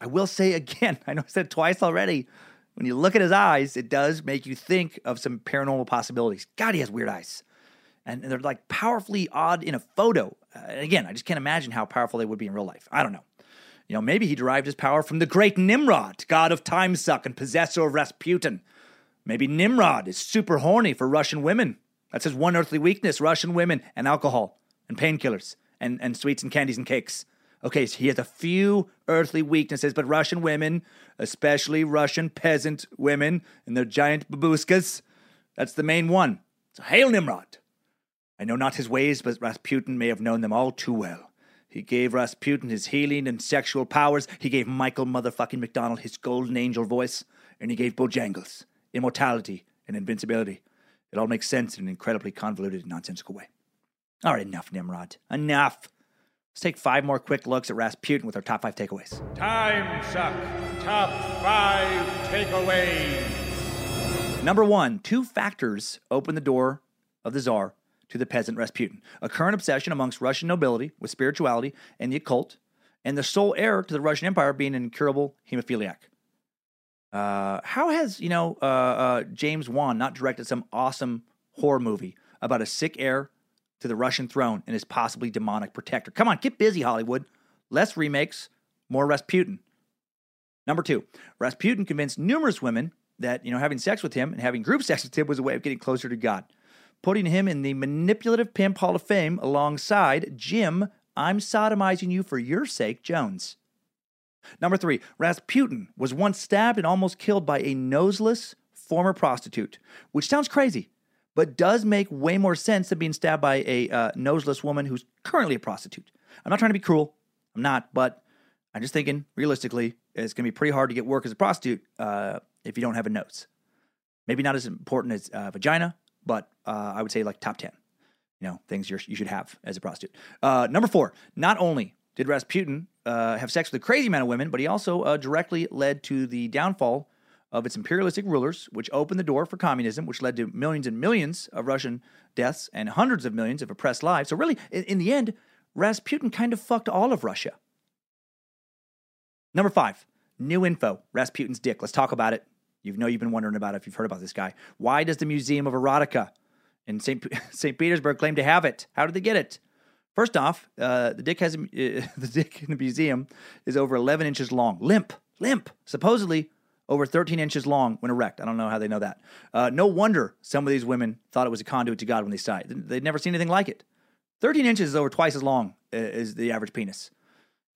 I will say again, I know I said twice already. When you look at his eyes, it does make you think of some paranormal possibilities. God, he has weird eyes. And they're like powerfully odd in a photo. Uh, again, I just can't imagine how powerful they would be in real life. I don't know. You know, maybe he derived his power from the great Nimrod, god of time suck and possessor of Rasputin. Maybe Nimrod is super horny for Russian women. That's his one earthly weakness Russian women and alcohol and painkillers and, and sweets and candies and cakes. Okay, so he has a few earthly weaknesses, but Russian women, especially Russian peasant women and their giant babushkas, that's the main one. So hail Nimrod! I know not his ways, but Rasputin may have known them all too well. He gave Rasputin his healing and sexual powers. He gave Michael motherfucking McDonald his golden angel voice. And he gave Bojangles immortality and invincibility. It all makes sense in an incredibly convoluted and nonsensical way. All right, enough, Nimrod. Enough. Let's take five more quick looks at Rasputin with our top five takeaways. Time suck. Top five takeaways. Number one, two factors open the door of the Tsar to the peasant Rasputin a current obsession amongst Russian nobility with spirituality and the occult, and the sole heir to the Russian Empire being an incurable hemophiliac. Uh, how has, you know, uh, uh, James Wan not directed some awesome horror movie about a sick heir to the Russian throne and his possibly demonic protector? Come on, get busy, Hollywood. Less remakes, more Rasputin. Number two, Rasputin convinced numerous women that, you know, having sex with him and having group sex with him was a way of getting closer to God, putting him in the manipulative pimp hall of fame alongside Jim, I'm sodomizing you for your sake, Jones. Number three, Rasputin was once stabbed and almost killed by a noseless former prostitute, which sounds crazy, but does make way more sense than being stabbed by a uh, noseless woman who's currently a prostitute. I'm not trying to be cruel, I'm not, but I'm just thinking realistically, it's going to be pretty hard to get work as a prostitute uh, if you don't have a nose. Maybe not as important as uh, vagina, but uh, I would say like top 10. You know, things you should have as a prostitute. Uh, number four, not only did Rasputin uh, have sex with a crazy amount of women, but he also uh, directly led to the downfall of its imperialistic rulers, which opened the door for communism, which led to millions and millions of Russian deaths and hundreds of millions of oppressed lives. So, really, in, in the end, Rasputin kind of fucked all of Russia. Number five, new info Rasputin's dick. Let's talk about it. You know you've been wondering about it if you've heard about this guy. Why does the Museum of Erotica in St. St. Petersburg claim to have it? How did they get it? First off, uh, the dick has uh, the dick in the museum is over 11 inches long, limp, limp. Supposedly over 13 inches long when erect. I don't know how they know that. Uh, no wonder some of these women thought it was a conduit to God when they saw it. They'd never seen anything like it. 13 inches is over twice as long uh, as the average penis.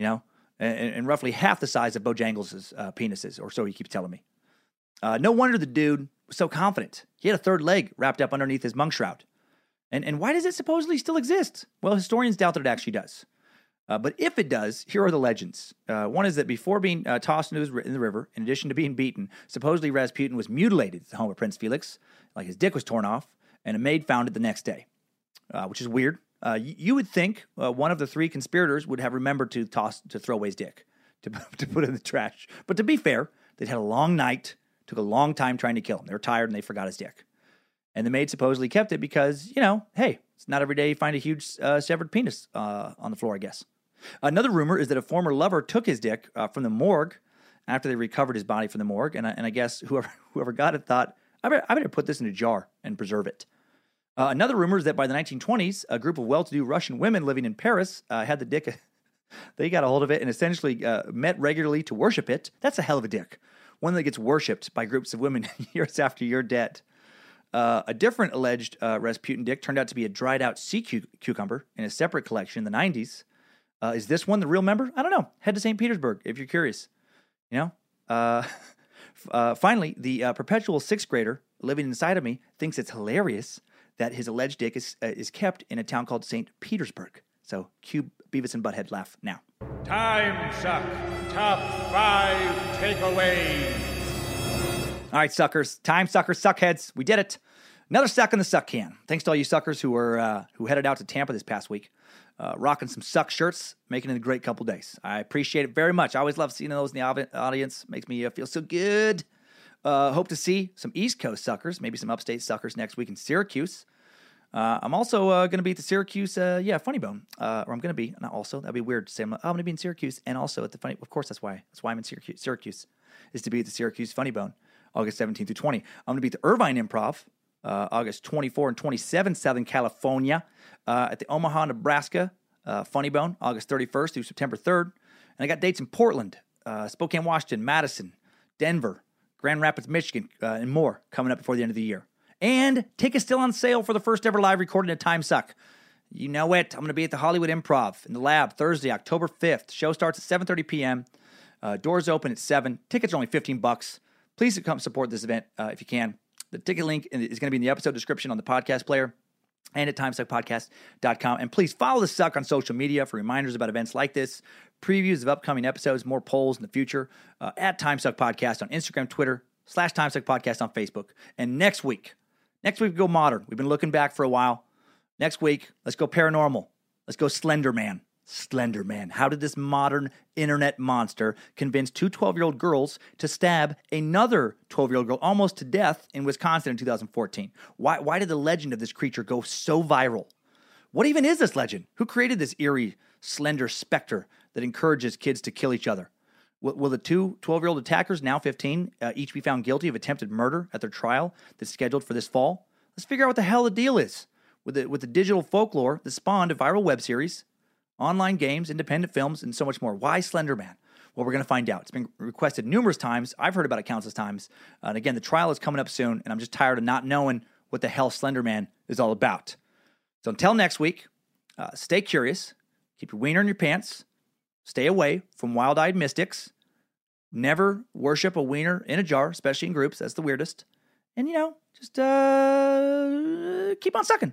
You know, and, and roughly half the size of Bojangles' uh, penises, or so he keeps telling me. Uh, no wonder the dude was so confident. He had a third leg wrapped up underneath his monk shroud. And, and why does it supposedly still exist? Well, historians doubt that it actually does. Uh, but if it does, here are the legends. Uh, one is that before being uh, tossed into the river, in addition to being beaten, supposedly Rasputin was mutilated at the home of Prince Felix, like his dick was torn off, and a maid found it the next day, uh, which is weird. Uh, you, you would think uh, one of the three conspirators would have remembered to toss to throw away his dick, to, to put in the trash. But to be fair, they'd had a long night, took a long time trying to kill him. They were tired and they forgot his dick. And the maid supposedly kept it because, you know, hey, it's not every day you find a huge uh, severed penis uh, on the floor, I guess. Another rumor is that a former lover took his dick uh, from the morgue after they recovered his body from the morgue. And I, and I guess whoever, whoever got it thought, I better, I better put this in a jar and preserve it. Uh, another rumor is that by the 1920s, a group of well to do Russian women living in Paris uh, had the dick. they got a hold of it and essentially uh, met regularly to worship it. That's a hell of a dick. One that gets worshipped by groups of women years after you're dead. Uh, a different alleged uh, Rasputin dick turned out to be a dried out sea cu- cucumber in a separate collection in the 90s. Uh, is this one the real member? I don't know. Head to St. Petersburg if you're curious. You know? Uh, uh, finally, the uh, perpetual sixth grader living inside of me thinks it's hilarious that his alleged dick is, is kept in a town called St. Petersburg. So cue Beavis and Butthead laugh now. Time suck. Top five takeaways. All right, suckers. Time suckers, suckheads. We did it. Another suck in the suck can. Thanks to all you suckers who were uh, who headed out to Tampa this past week, uh, rocking some suck shirts, making it a great couple days. I appreciate it very much. I always love seeing those in the audience. Makes me uh, feel so good. Uh, hope to see some East Coast suckers, maybe some upstate suckers next week in Syracuse. Uh, I'm also uh, going to be at the Syracuse, uh, yeah, Funny Bone. Uh, or I'm going to be, not also, that'd be weird to say. I'm, I'm going to be in Syracuse and also at the Funny, of course, that's why. That's why I'm in Syracuse, Syracuse is to be at the Syracuse Funny Bone, August 17th through 20. I'm going to be at the Irvine Improv, uh, August 24 and 27, Southern California, uh, at the Omaha, Nebraska uh, Funny Bone, August 31st through September 3rd. And I got dates in Portland, uh, Spokane, Washington, Madison, Denver, Grand Rapids, Michigan, uh, and more coming up before the end of the year. And tickets still on sale for the first ever live recording at Time Suck. You know it. I'm going to be at the Hollywood Improv in the lab Thursday, October 5th. Show starts at 7:30 p.m. Uh, doors open at 7. Tickets are only 15 bucks. Please come support this event uh, if you can. The ticket link is going to be in the episode description on the podcast player and at timesuckpodcast.com. And please follow the Suck on social media for reminders about events like this, previews of upcoming episodes, more polls in the future uh, at Timesuck Podcast on Instagram, Twitter, slash Timesuck Podcast on Facebook. And next week, next week we go modern. We've been looking back for a while. Next week, let's go paranormal. Let's go Slender Man. Slender Man. How did this modern internet monster convince two 12 year old girls to stab another 12 year old girl almost to death in Wisconsin in 2014? Why, why did the legend of this creature go so viral? What even is this legend? Who created this eerie, slender specter that encourages kids to kill each other? Will, will the two 12 year old attackers, now 15, uh, each be found guilty of attempted murder at their trial that's scheduled for this fall? Let's figure out what the hell the deal is with the, with the digital folklore that spawned a viral web series, online games, independent films, and so much more. Why Slender Man? Well, we're going to find out. It's been requested numerous times. I've heard about it countless times. Uh, and again, the trial is coming up soon, and I'm just tired of not knowing what the hell Slender Man is all about. So until next week, uh, stay curious, keep your wiener in your pants, stay away from wild eyed mystics, never worship a wiener in a jar, especially in groups. That's the weirdest. And, you know, just uh, keep on sucking.